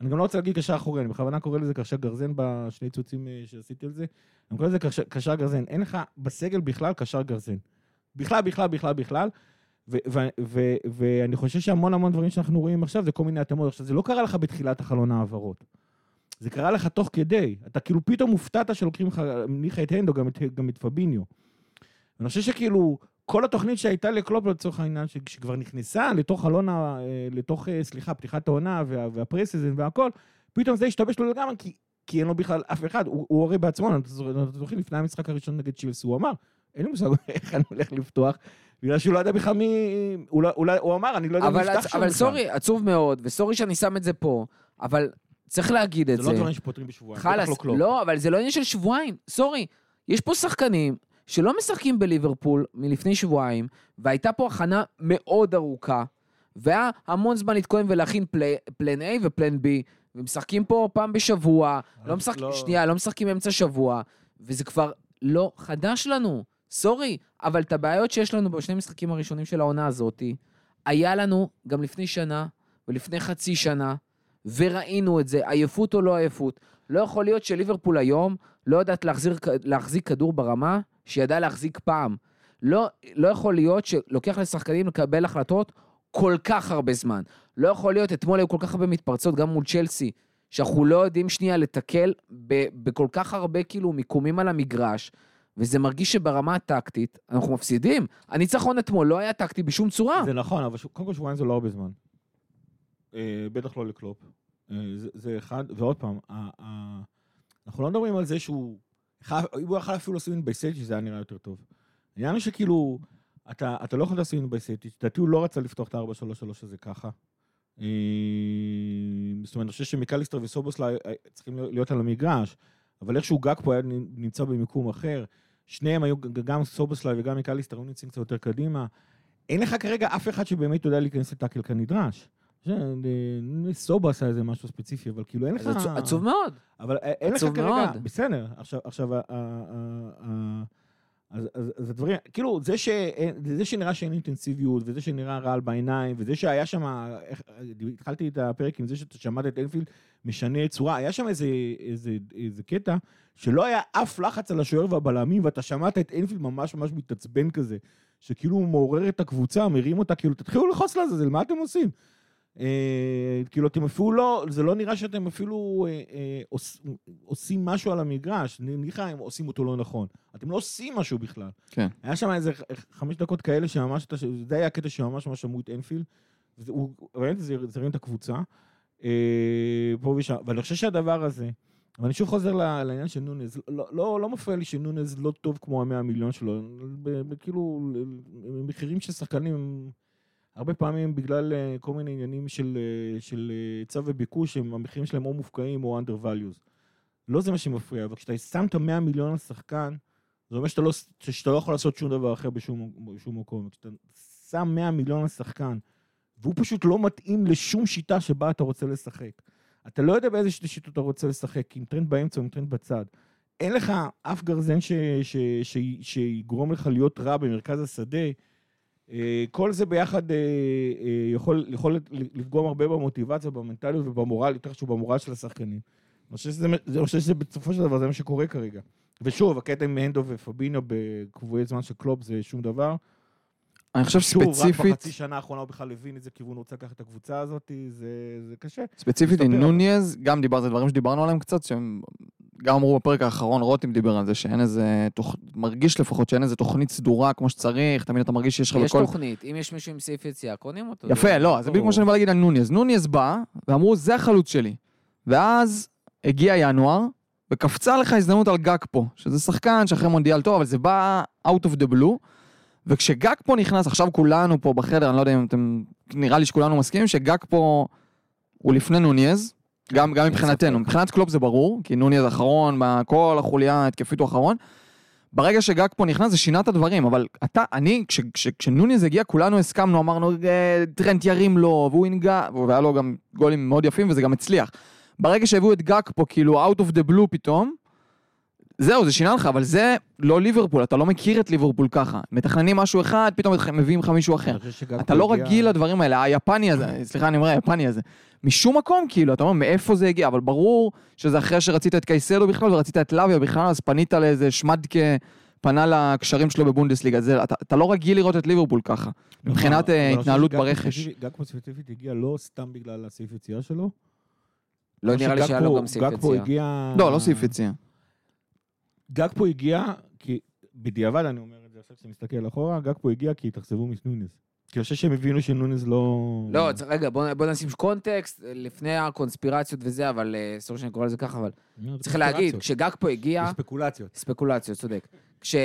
אני גם לא רוצה להגיד קשר אחורי, אני בכוונה קורא לזה קשר גרזן בשני צוצים אה, שעשיתי על זה. אני קורא לזה קשר, קשר גרזן. אין לך בסגל בכלל קשר גרזן. בכלל, בכלל, בכלל, בכלל. ואני חושב שהמון המון דברים שאנחנו רואים עכשיו זה כל מיני התאמות. עכשיו, זה לא קרה לך בתחילת החלון העברות. זה קרה לך תוך כדי. אתה כאילו פתאום הופתעת שלוקחים לך, מניחה את הנדו, גם את, גם את פביניו. ואני חושב שכאילו, כל התוכנית שהייתה לקלופ לצורך העניין, שכבר נכנסה לתוך חלון, ה- אה, לתוך, אה, סליחה, פתיחת העונה וה- והפרסיזן והכל, פתאום זה השתבש לו לגמרי, כי, כי אין לו בכלל אף אחד. הוא, הוא הרי בעצמו, אתה זוכר, לפני המשחק הראשון נגד צ'ילס, הוא אמר, אין לי מושג איך אני הולך לפתוח, בגלל שהוא לא ידע בכלל מי... הוא, לא, הוא, לא, הוא אמר, אני לא יודע מי אבל, יפתח שם אבל. סורי, עצוב מאוד, וסורי שאני שם את זה פה, אבל צריך להגיד את זה זה. לא דברים שפותרים בשבועיים, בטח חלאס, לא. לא, אבל זה לא עניין של שבועיים, סורי. יש פה שחקנים שלא משחקים בליברפול מלפני שבועיים, והייתה פה הכנה מאוד ארוכה, והיה המון זמן להתכונן ולהכין פלי, פלן A ופלן B, ומשחקים פה פעם בשבוע, לא משחקים, לא- שנייה, לא משחקים אמצע שבוע, וזה כבר לא חדש לנו, סורי, אבל את הבעיות שיש לנו בשני משחקים הראשונים של העונה הזאתי, היה לנו גם לפני שנה ולפני חצי שנה, וראינו את זה, עייפות או לא עייפות. לא יכול להיות שליברפול היום לא יודעת להחזיר, להחזיק כדור ברמה שידעה להחזיק פעם. לא, לא יכול להיות שלוקח לשחקנים לקבל החלטות כל כך הרבה זמן. לא יכול להיות, אתמול היו כל כך הרבה מתפרצות, גם מול צ'לסי, שאנחנו לא יודעים שנייה לתקל בכל כך הרבה כאילו מיקומים על המגרש, וזה מרגיש שברמה הטקטית אנחנו מפסידים. הניצחון אתמול לא היה טקטי בשום צורה. זה נכון, אבל ש- קודם כל שבועיים זה לא הרבה זמן. אה, בטח לא לקלופ. אה, זה, זה אחד, ועוד פעם, ה, ה, אנחנו לא מדברים על זה שהוא... הוא יכול אפילו לשים בסייג' זה היה נראה יותר טוב. העניין הוא שכאילו, אתה, אתה לא יכול לשים בסייג', לדעתי הוא לא רצה לפתוח את ה-4-3-3 הזה ככה. אה, זאת אומרת, אני חושב שמקליסטר וסובוסלה אה, צריכים להיות- להיות על המגרש, אבל איכשהו גג פה היה נמצא במיקום אחר. שניהם היו, גם סובוסלה וגם מקליסטר היו נמצאים קצת יותר קדימה. אין לך כרגע אף אחד שבאמת יודע להיכנס לטאקל כנדרש. ש- אה, סובה עשה איזה משהו ספציפי, אבל כאילו אין לך... עצוב, עצוב מאוד. אבל אה, אין לך עצוב כרגע... מאוד. בסדר, עכשיו, אז, אז, אז הדברים, כאילו, זה, שאין- זה שנראה שאין אינטנסיביות, וזה שנראה רעל בעיניים, וזה שהיה שם, התחלתי את הפרק עם זה שאתה שמעת את אנפילד משנה צורה, היה שם איזה, איזה, איזה קטע שלא היה אף לחץ על השוער והבלמים, ואתה שמעת את אנפילד ממש ממש מתעצבן כזה, שכאילו הוא מעורר את הקבוצה, מרים אותה, כאילו, תתחילו ללחוץ לעזאזל, מה אתם עושים? אה, כאילו, אתם אפילו לא, זה לא נראה שאתם אפילו אה, אה, עוש, עושים משהו על המגרש, ניחא הם עושים אותו לא נכון. אתם לא עושים משהו בכלל. כן. היה שם איזה חמש דקות כאלה שממש, זה היה הקטע שממש ממש שמעו את אנפילד. הוא- באמת זה הרים את הקבוצה. פה ושם, ואני חושב שהדבר הזה, ואני שוב חוזר לעניין של נונז, לא, לא, לא מפריע לי שנונז לא טוב כמו המאה מיליון שלו, כאילו, מחירים של שחקנים הרבה פעמים בגלל אה, כל מיני עניינים של, אה, של אה, היצע וביקוש, הם- המחירים שלהם או מופקעים או under values. לא זה מה שמפריע, אבל כשאתה את המאה מיליון על שחקן, זה אומר שאתה לא, שאתה לא יכול לעשות שום דבר אחר בשום, בשום מקום. כשאתה שם 100 מיליון על שחקן, והוא פשוט לא מתאים לשום שיטה שבה אתה רוצה לשחק. אתה לא יודע באיזה שיטות אתה רוצה לשחק, עם טרנט באמצע או עם טרנט בצד. אין לך אף גרזן ש, ש, ש, שיגרום לך להיות רע במרכז השדה. אה, כל זה ביחד אה, אה, יכול, יכול לפגום הרבה במוטיבציה, במנטליות ובמורל, יותר חשוב במורל של השחקנים. אני חושב שזה, אני חושב שזה בסופו של דבר זה מה שקורה כרגע. ושוב, הקטע עם הנדו ופבינו בקבועי זמן של קלופ זה שום דבר. אני חושב שוב, רק ספציפית, בחצי שנה האחרונה הוא בכלל הבין איזה כיוון הוא רוצה לקחת את הקבוצה הזאת, זה, זה קשה. ספציפית עם נוניז, גם דיברת, זה דברים שדיברנו עליהם קצת, שהם גם אמרו בפרק האחרון, רותם דיבר על זה, שאין איזה, תוכ... מרגיש לפחות שאין איזה תוכנית סדורה כמו שצריך, תמיד אתה מרגיש שיש לך יש בכל... תוכנית, אם יש מישהו עם סעיף יציאה, קונים אותו. יפה, לא, זה בדיוק כמו שאני בא להגיד על נוניז. נוניז בא, ואמרו, זה החלוץ שלי. ואז הגיע ינואר, וקפצה לך הזדמנות על גאקפו, שזה שחקן שאחרי מונדיאל טוב, אבל זה בא out of the blue. וכשגאקפו נכנס, עכשיו כולנו פה בחדר, אני לא יודע אם אתם, נראה לי שכולנו מסכימים, שגאקפו הוא לפני נוניז, גם, גם מבחינתנו. מבחינת קלופ זה ברור, כי נוניז אחרון, כל החוליה ההתקפית הוא אחרון. ברגע שגאקפו נכנס זה שינה את הדברים, אבל אתה, אני, כש, כש, כשנוניז הגיע, כולנו הסכמנו, אמרנו, "אה, טרנט ירים לו, והוא ינגח, והיה לו גם גולים מאוד יפים, וזה גם הצליח. ברגע שהביאו את גג פה, כאילו, out of the blue פתאום, זהו, זה שינה לך, אבל זה לא ליברפול, אתה לא מכיר את ליברפול ככה. מתכננים משהו אחד, פתאום מביאים לך מישהו אחר. אתה לא הגיע- רגיל לדברים האלה, היפני הזה, סליחה, אני אומר היפני הזה. משום מקום, כאילו, אתה אומר, מאיפה זה הגיע? אבל ברור שזה אחרי שרצית את קייסדו בכלל, ורצית את לאביה בכלל, אז פנית לאיזה שמדקה, פנה לקשרים שלו בבונדסליגה. זה, אתה, אתה לא רגיל לראות את ליברפול ככה, מבחינת אבל אה, התנהלות ברכש. פה ספציפית הגיע לא סתם בגלל הסעיף יציאה שלו. לא נראה לי שהיה לו גם סעיף יציאה. לא, לא סעיף יציאה. גג פה הגיע, כי בדיעבד אני אומר את זה עכשיו כשאני מסתכל אחורה, גג פה הגיע כי התאכזבו מנונז. כי אני חושב שהם הבינו שנונז לא... לא, רגע, בוא בוא נשים קונטקסט, לפני הקונספירציות וזה, אבל, אה, סורי שאני קורא לזה ככה, אבל לא, צריך להגיד. כשגג פה הגיע, ספקולציות. ספקולציות, צודק. כש,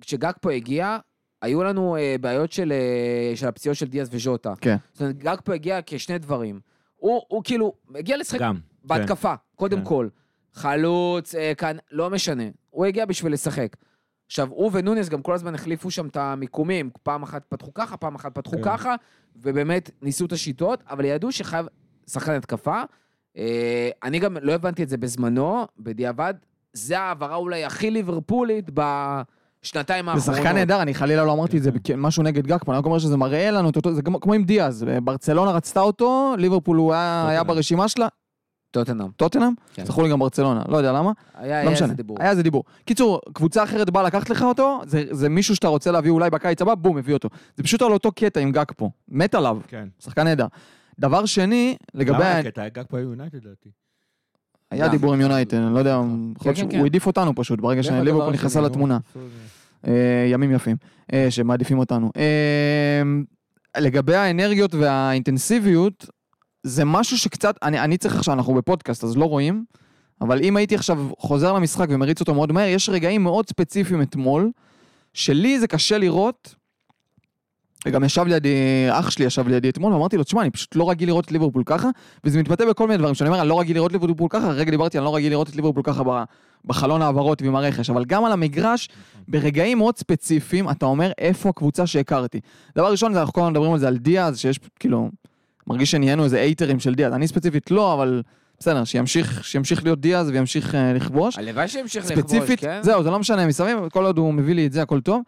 כשגג פה הגיע, היו לנו אה, בעיות של, אה, של הפציעות של דיאז וז'וטה. כן. זאת אומרת, גג פה הגיע כשני דברים. הוא, הוא כאילו, הגיע לשחק גם. בהתקפה, קודם כן. כל. חלוץ, אה, כאן, לא משנה. הוא הגיע בשביל לשחק. עכשיו, הוא ונוניס גם כל הזמן החליפו שם את המיקומים. פעם אחת פתחו ככה, פעם אחת פתחו כן. ככה, ובאמת ניסו את השיטות, אבל ידעו שחייב שחקן התקפה. אה, אני גם לא הבנתי את זה בזמנו, בדיעבד. זה ההעברה אולי הכי ליברפולית בשנתיים זה האחרונות. שחקן נהדר, אני חלילה לא אמרתי את זה, משהו נגד גג אני רק אומר שזה מראה לנו את אותו, זה כמו עם דיאז, ברצלונה רצתה אותו, ליברפול הוא היה טוטנהאם. ברשימה שלה, טוטנאם. טוטנאם? כן. זכו לי גם ברצלונה, לא יודע למה. היה לא היה משנה, איזה דיבור. היה איזה דיבור. קיצור, קבוצה אחרת באה לקחת לך אותו, זה, זה מישהו שאתה רוצה להביא אולי בקיץ הבא, בום, הביא אותו. זה פשוט על אותו קטע עם גג פה, מת עליו, כן. שחקן נהדר. דבר שני, לגבי... למה הקטע? גג פה היה יונייטד לדעתי. היה. דיבור עם יונייטד, אני לא יודע, כן, שהוא כן. הוא העדיף אותנו פשוט, ברגע שליברפול נכנסה. לתמונה. אה, ימים יפים, אה, שמעדיפים אותנו. אה, לגבי האנרגיות והאינטנסיביות, זה משהו שקצת, אני, אני צריך עכשיו, אנחנו בפודקאסט, אז לא רואים, אבל אם הייתי עכשיו חוזר למשחק ומריץ אותו מאוד מהר, יש רגעים מאוד ספציפיים אתמול, שלי זה קשה לראות, וגם ישב לידי, אח שלי ישב לידי אתמול, ואמרתי לו, תשמע, אני פשוט לא רגיל לראות את ליברפול ככה, וזה מתבטא בכל מיני דברים, שאני אומר, אני לא רגיל לראות את ליברפול ככה, הרגע דיברתי, אני לא רגיל לראות את ליברפול ככה בחלון העברות ועם הרכש, אבל גם על המגרש, ברגעים מאוד ספציפיים, אתה אומר, איפה הקבוצה שהכרתי. דבר ראשון, אנחנו כל הזמן מדברים על זה, על דיאז, שיש כאילו, מרגיש שנהיינו איזה אייטרים של דיאז. אני ספציפית לא, אבל בסדר, שימשיך, שימשיך להיות דיאז וימשיך אה, לכבוש. הלוואי שימשיך לכבוש, ספציפית, כן? זהו, זה לא משנה מסביב, כל עוד הוא מביא לי את זה, הכל טוב.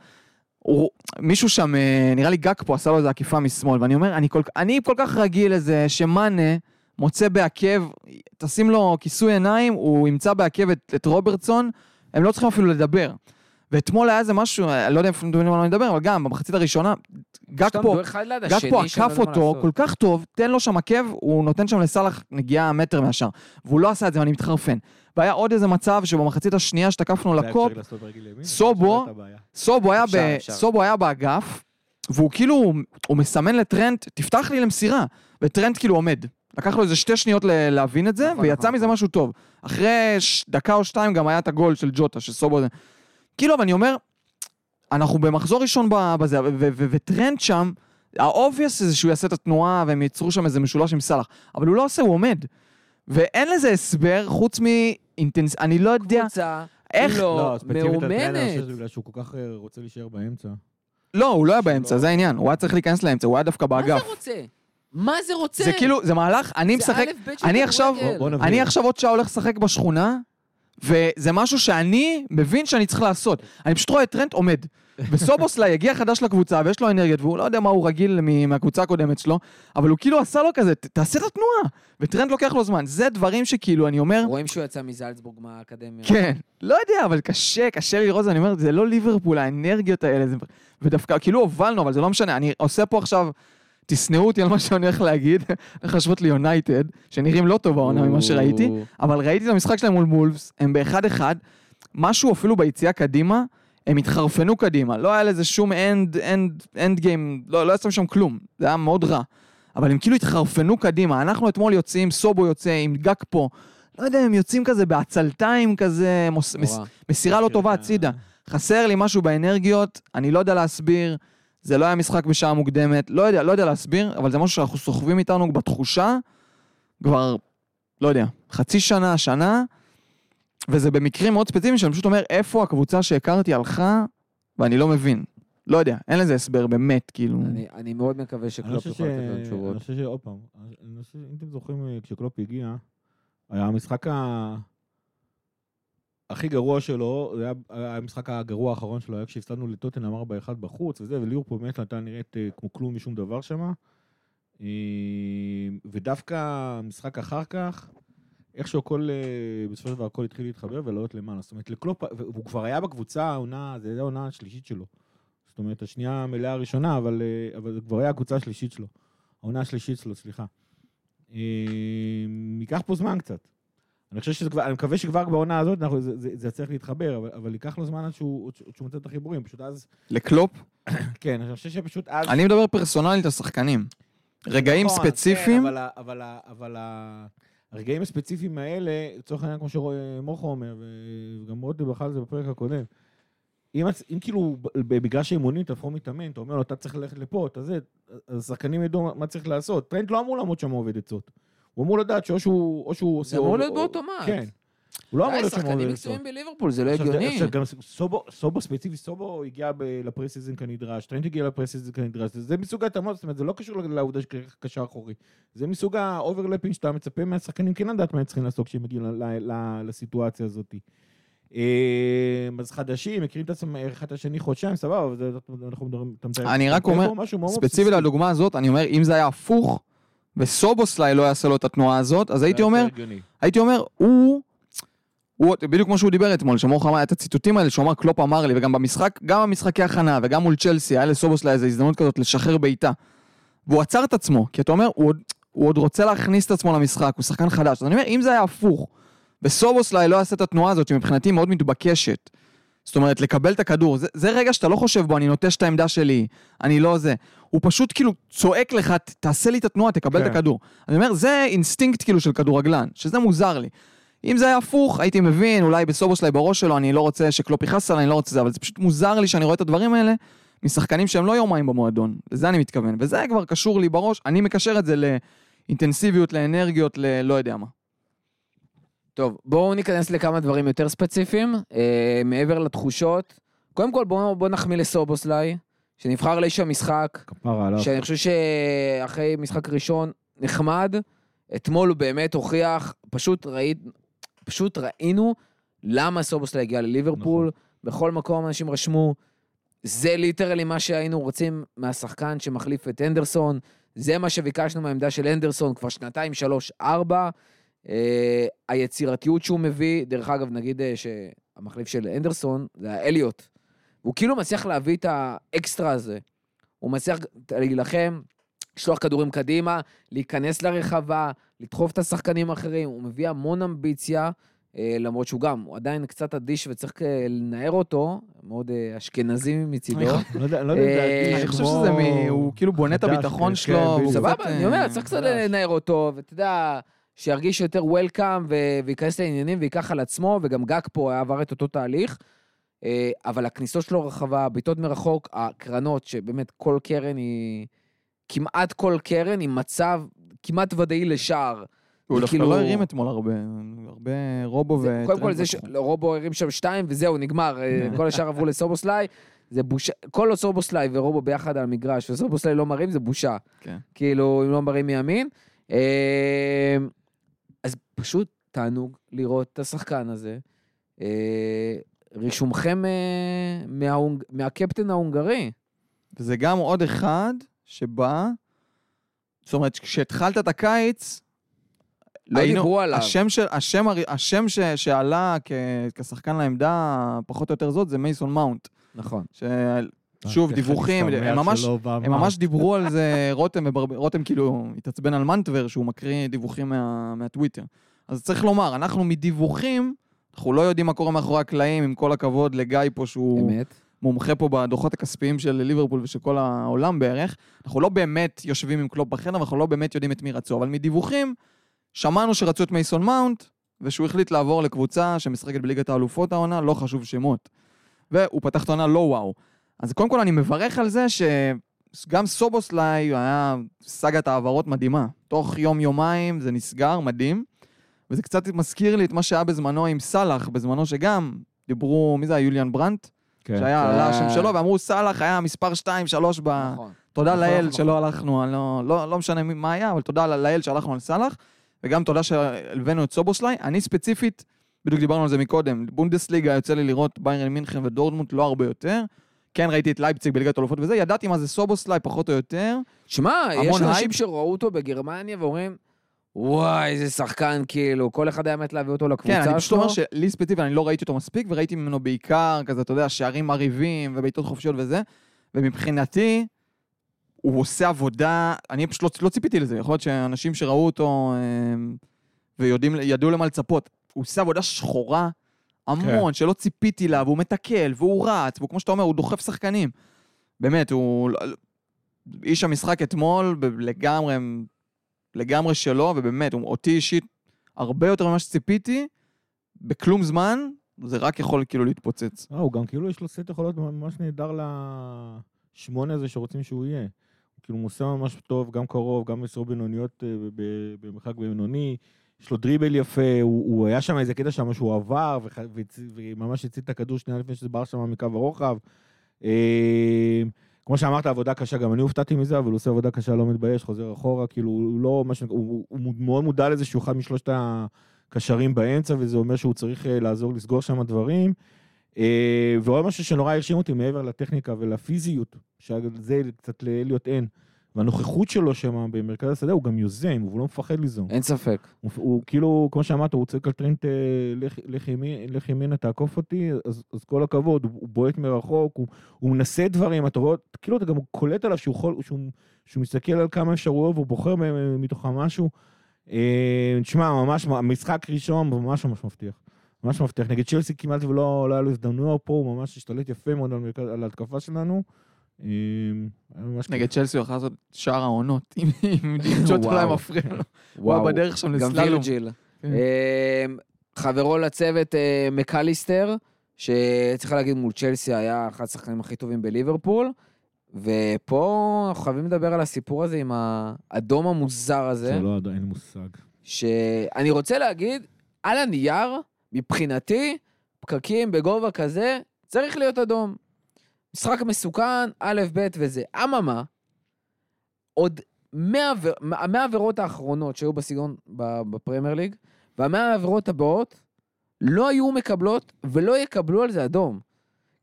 הוא, מישהו שם, אה, נראה לי גג פה, עשה לו איזה עקיפה משמאל, ואני אומר, אני כל, אני כל כך רגיל לזה שמאנה מוצא בעקב, תשים לו כיסוי עיניים, הוא ימצא בעקב את, את רוברטסון, הם לא צריכים אפילו לדבר. ואתמול היה איזה משהו, אני לא יודע איפה אתם יודעים על מה אני מדבר, אבל גם במחצית הראשונה, גג פה, גג פה עקף אותו. כל כך טוב, תן לו שם עקב, הוא נותן שם לסאלח נגיעה מטר מהשאר. והוא לא עשה את זה, ואני מתחרפן. והיה עוד איזה מצב שבמחצית השנייה שתקפנו לקופ, סובו- הבעיה. סובו היה, ב... סובו היה באגף, והוא כאילו, הוא מסמן לטרנט, תפתח לי למסירה. וטרנט כאילו עומד. לקח לו איזה שתי שניות ל- להבין את זה, נכון, ויצא נכון, מזה משהו טוב. אחרי. דקה או שתיים גם היה את הגול של ג'וטה, שסובו... זה- כאילו, אבל אני אומר, אנחנו במחזור ראשון ב- בזה, ו- ו- ו- וטרנט שם, ה obvious זה שהוא יעשה את התנועה והם ייצרו שם איזה משולש עם סאלח, אבל הוא לא עושה, הוא עומד. ואין לזה הסבר חוץ מאינטנס... אני לא יודע... קבוצה איך- לא חושב מאומנת. שזה בגלל שהוא כל כך אה, רוצה להישאר באמצע. לא, הוא לא היה באמצע, זה העניין. הוא היה צריך להיכנס לאמצע, הוא היה דווקא מה באגף. זה רוצה? מה זה רוצה? זה כאילו, זה מהלך, אני זה משחק, א' ב' של אני עכשיו-. אני עכשיו עוד שעה הולך לשחק בשכונה, וזה משהו שאני מבין שאני צריך לעשות. אני פשוט רואה את טרנט עומד. וסובוסליי הגיע חדש לקבוצה, ויש לו אנרגיות, והוא לא יודע מה הוא רגיל מהקבוצה הקודמת שלו, אבל הוא כאילו עשה לו כזה, "ת- תעשה את התנועה. וטרנט לוקח לו זמן. זה דברים שכאילו, אני אומר, רואים שהוא יצא מזלצבורג מהאקדמיה. כן, לא יודע, אבל קשה, קשה לראות את זה, אני אומר, זה לא ליברפול, האנרגיות האלה, זה... ודווקא, כאילו הובלנו, אבל זה לא משנה, אני עושה פה עכשיו תשנאו אותי על מה שאני הולך להגיד, הולך להשוות ליונייטד, שנראים לא טוב העונה ממה שראיתי, אבל ראיתי את המשחק שלהם מול מולפס, הם באחד-אחד, משהו אפילו ביציאה קדימה, הם התחרפנו קדימה, לא היה לזה שום end, end, end game, לא, לא יצא שם כלום, זה היה מאוד רע. אבל הם כאילו התחרפנו קדימה, אנחנו אתמול יוצאים, סובו יוצא עם גג פה, לא יודע, הם יוצאים כזה בעצלתיים כזה, מוס, מס. מסירה לא טובה הצידה. חסר לי משהו באנרגיות, אני לא יודע להסביר, זה לא היה משחק בשעה מוקדמת, לא יודע, לא יודע להסביר, אבל זה משהו שאנחנו סוחבים איתנו בתחושה כבר, לא יודע, חצי שנה, שנה, וזה במקרים מאוד ספציפיים שאני פשוט אומר, איפה הקבוצה שהכרתי הלכה, ואני לא מבין. לא יודע, אין לזה הסבר, באמת, כאילו. אני- אני מאוד מקווה אני שקלופ. יכול לתת לנו אני תשובות. חושב שעוד פעם, אני חושב שאם אתם זוכרים, כשקלופ הגיע, היה המשחק ה... הכי גרוע שלו, זה היה המשחק הגרוע האחרון שלו, היה כשהפסדנו לטוטנאם 4-1 בחוץ וזה, וליברפול באמת נתן נראית אה, כמו כלום משום דבר שם. ודווקא המשחק אחר כך, איכשהו הכל, אה, בסופו של דבר הכל התחיל להתחבר ולעלות למעלה. זאת אומרת, לקלופ, והוא כבר היה בקבוצה, העונה, זה הייתה העונה השלישית שלו. זאת אומרת, השנייה המלאה הראשונה, אבל, אה, אבל זה כבר היה הקבוצה השלישית שלו. העונה השלישית שלו, סליחה. אה, ייקח פה זמן קצת. אני חושב שזה כבר, אני מקווה שכבר בעונה הזאת אנחנו, זה, זה, זה יצליח להתחבר, אבל, אבל ייקח לו זמן עד שהוא, עד שהוא מוצא את החיבורים. פשוט אז, לקלופ, כן, אני חושב שפשוט אז... אני מדבר פרסונלית על שחקנים. רגעים נכון, ספציפיים, כן, אבל, אבל, אבל ה- הרגעים הספציפיים האלה, לצורך העניין, כמו שמוחו אומר, וגם רותי בחר על זה בפרק הקודם, אם, אם כאילו ב- במגרש האימונים תבחור מתאמן, אתה אומר לו, אתה צריך ללכת לפה, אתה זה, אז השחקנים ידעו מה- צריך לעשות. טרנט לא אמור לעמוד שם עובד עצות. הוא אמור לדעת שאו שהוא, או שהוא עושה... זה אמור להיות או- באוטומט. כן. הוא לא אמור להיות שם שחקנים. מקצועיים בליברפול, זה לא הגיוני. עכשיו, גם סובו, סובו ספציפי, סובו הגיע ל pre-season כנדרש, טרנט הגיע ל pre-season כנדרש, זה, מסוג ההתאמות, זאת אומרת, זה לא קשור לעובדה שקשר אחורי. זה מסוג ה overlapping שאתה מצפה מהשחקנים כן לדעת מה הם צריכים לעשות כשהם מגיעים לסיטואציה הזאת. אה, אז חדשים, מכירים את עצמם אחד את השני חודשיים, סבבה, אבל אנחנו מדברים... אני רק אומר, ספציפית. לדוגמה הזאת, אני אומר, אם זה היה הפוך, וסובוסליי לא יעשה לו את התנועה הזאת, אז הייתי אומר. הייתי אומר, הוא... הוא, בדיוק כמו שהוא דיבר אתמול, שמור אמר את הציטוטים האלה שהוא אמר, קלופ אמר לי, וגם במשחק, גם במשחקי הכנה וגם מול צ'לסי, היה לסובוסליי איזו הזדמנות כזאת לשחרר בעיטה. והוא עצר את עצמו, כי אתה אומר, הוא עוד, הוא עוד רוצה להכניס את עצמו למשחק, הוא שחקן חדש. אז אני אומר, אם זה היה הפוך, וסובוסליי לא יעשה את התנועה הזאת, שמבחינתי מאוד מתבקשת, זאת אומרת, לקבל את הכדור, זה, זה רגע שאתה לא חושב בו, אני נוטש את העמדה שלי, אני לא זה. הוא פשוט כאילו צועק לך, "ת- תעשה לי את התנועה, תקבל כן. את הכדור. אני אומר, זה אינסטינקט כאילו של כדורגלן, שזה מוזר לי. אם זה היה הפוך, הייתי מבין, אולי בסובוסליי בראש שלו, אני לא רוצה שקלופ יכעס עליי, אני לא רוצה זה, אבל זה פשוט מוזר לי שאני רואה את הדברים האלה משחקנים שהם לא יומיים במועדון, לזה אני מתכוון, וזה כבר קשור לי בראש, אני מקשר את זה לאינטנסיביות, לאנרגיות, ללא יודע מה. טוב, בואו ניכנס לכמה דברים יותר ספציפיים, אה, מעבר לתחושות. קודם כל, בואו בוא נחמיא לסובוסליי, שנבחר לאיש המשחק, כפרה עליו. שאני חושב שאחרי משחק ראשון נחמד, אתמול הוא באמת הוכיח, פשוט, ראית, פשוט ראינו למה סובוסליי הגיע לליברפול, נכון. בכל מקום אנשים רשמו, זה literally מה שהיינו רוצים מהשחקן שמחליף את הנדרסון, זה מה שביקשנו מהעמדה של הנדרסון כבר שנתיים, שלוש, ארבע. אה, היצירתיות שהוא מביא, דרך אגב, נגיד אה, שהמחליף של הנדרסון זה האליוט. הוא כאילו מצליח להביא את האקסטרה הזה. הוא מצליח להילחם, לשלוח כדורים קדימה, להיכנס לרחבה, לדחוף את השחקנים האחרים, הוא מביא המון אמביציה, אה, למרות שהוא גם, הוא עדיין קצת אדיש וצריך לנער אותו, מאוד אשכנזי מצידו. אני לא יודע, אני לא יודע להרגיש אני חושב שזה מ... הוא כאילו בונה את הביטחון כן, שלו, כן. סבבה, אני אומר, צריך קצת. לנער אותו, ואתה יודע, שירגיש יותר וולקאם וייכנס לעניינים וייקח על עצמו, וגם גג פה עבר את אותו תהליך. אה, אבל הכניסות שלו רחבה, בעיטות מרחוק, הקרנות, שבאמת כל קרן היא... כמעט כל קרן עם מצב כמעט ודאי לשער. הוא דווקא כאילו- לא הרים אתמול הרבה, הרבה רובו זה- ו... קודם כל, זה ש... רובו הרים שם שתיים, וזהו, נגמר. אה, כל השאר עברו לסובוסליי. זה בושה, כל עוד סובוסליי ורובו ביחד על המגרש, וסובוסליי לא מרים, זה בושה. כן. כאילו, אם לא מרים מימין. פשוט תענוג לראות את השחקן הזה. אה, רישומכם אה, מההונג... מהקפטן ההונגרי. וזה גם עוד אחד שבא, זאת אומרת, כשהתחלת את הקיץ, לא היינו- דיברו עליו. השם, של, השם, השם ש, שעלה כ, כשחקן לעמדה, פחות או יותר זאת, זה מייסון מאונט. נכון. ש... שוב, דיווחים, הם ממש- הם. ממש דיברו על זה, רותם, רותם כאילו התעצבן על מנטבר, שהוא מקריא דיווחים מה, מהטוויטר. אז צריך לומר, אנחנו מדיווחים, אנחנו לא יודעים מה קורה מאחורי הקלעים, עם כל הכבוד לגיא פה, שהוא אמת. מומחה פה בדוחות הכספיים של ליברפול ושל כל העולם בערך. אנחנו לא באמת יושבים עם קלופ בחדר, ואנחנו לא באמת יודעים את מי רצו, אבל מדיווחים, שמענו שרצו את מייסון מאונט, ושהוא החליט לעבור לקבוצה שמשחקת בליגת האלופות העונה, לא חשוב שמות. והוא פתח את העונה לא וואו. אז קודם כל אני מברך על זה שגם סובוסליי היה סאגת העברות מדהימה. תוך יום-יומיים זה נסגר, מדהים. וזה קצת מזכיר לי את מה שהיה בזמנו עם סאלח, בזמנו שגם דיברו, מי זה היה? יוליאן ברנט? כן. שהיה, כן. עלה השם שלו, ואמרו סאלח היה מספר 2-3 ב... נכון. תודה נכון, לאל נכון. שלא הלכנו, לא, לא, לא משנה מי- מה היה, אבל תודה לאל שהלכנו על סאלח, וגם תודה שהלווינו את סובוסליי. אני ספציפית, בדיוק דיברנו על זה מקודם, בונדסליגה יוצא לי לראות ביירן מינכן ודורדמונט לא הרבה יותר. כן, ראיתי את לייפציג בליגת האלופות וזה, ידעתי מה זה סובוסליי פחות או יותר. שמע, יש אנשים. שראו אותו בגרמניה ואומרים, וואי, איזה שחקן, כאילו, כל אחד היה מת להביא אותו לקבוצה כן, שלו. אני פשוט אומר שלי ספציפית, אני לא ראיתי אותו מספיק, וראיתי ממנו בעיקר, כזה, אתה יודע, שערים מרהיבים ובעיטות חופשיות וזה, ומבחינתי, הוא עושה עבודה, אני פשוט לא, לא ציפיתי לזה, יכול להיות שאנשים שראו אותו אה, ויודעים, ידעו למה לצפות, הוא עושה עבודה שחורה המון, שלא ציפיתי לה, והוא מתקל, והוא רץ, והוא כמו שאתה אומר, הוא דוחף שחקנים. באמת, הוא... איש המשחק אתמול, לגמרי, לגמרי שלו, ובאמת, הוא, אותי אישית, הרבה יותר ממה שציפיתי, בכלום זמן, זה רק יכול כאילו להתפוצץ. אה, הוא גם כאילו יש לו סט יכולות ממש נהדר לשמונה הזה שרוצים שהוא יהיה. הוא כאילו מוסר ממש טוב, גם קרוב, גם מסירות בינוניות אה, במרחק בינוני. יש לו דריבל יפה, הוא, הוא היה שם איזה קטע שם שהוא עבר, וח- והצ- וממש הציל את הכדור שנייה לפני שזה ברח שם מקו הרוחב. אה, כמו שאמרת, עבודה קשה, גם אני הופתעתי מזה, אבל הוא עושה עבודה קשה, לא מתבייש, חוזר אחורה, כאילו, הוא לא, מה שנקרא, הוא, הוא, מאוד מודע לזה שהוא אחד משלושת הקשרים באמצע, וזה אומר שהוא צריך אה, לעזור לסגור שם דברים. אה, ועוד משהו שנורא הרשים אותי מעבר לטכניקה ולפיזיות, שזה קצת לאליוט אין, והנוכחות שלו שם במרכז השדה, הוא גם יוזם, הוא לא מפחד ליזום. אין ספק. הוא, הוא כאילו, כמו שאמרת, הוא צועק על טרנט, לך, ימינה, תעקוף אותי, אז, אז כל הכבוד, הוא, הוא בועט מרחוק, הוא, הוא מנסה דברים, אתה רואה, כאילו אתה גם קולט עליו שהוא, יכול, שהוא, שהוא מסתכל על כמה אפשרויות והוא בוחר מתוכם משהו. אה, תשמע, ממש, משחק ראשון ממש ממש מבטיח. ממש מבטיח. נגד צ'לסי כמעט ולא לא היה לו הזדמנויות פה, הוא ממש השתלט יפה מאוד על ההתקפה שלנו. אה, היה ממש נגד צ'לסי הוא יכול לעשות שאר העונות, אם היה מפריע לו. הוא היה בדרך שם לסללום. כן. אה, חברו לצוות אה, מקליסטר, שצריך להגיד מול צ'לסי היה אחד השחקנים הכי טובים בליברפול, ופה אנחנו חייבים לדבר על הסיפור הזה עם האדום המוזר הזה, זה לא, אין לי מושג. שאני רוצה להגיד, על הנייר, מבחינתי, פקקים בגובה כזה, צריך להיות אדום. משחק מסוכן, א', ב' וזה. אממה, עוד 100 עבר- המאה העבירות האחרונות שהיו בסגנון בפרמייר ליג, והמאה העבירות הבאות לא היו מקבלות ולא יקבלו על זה אדום.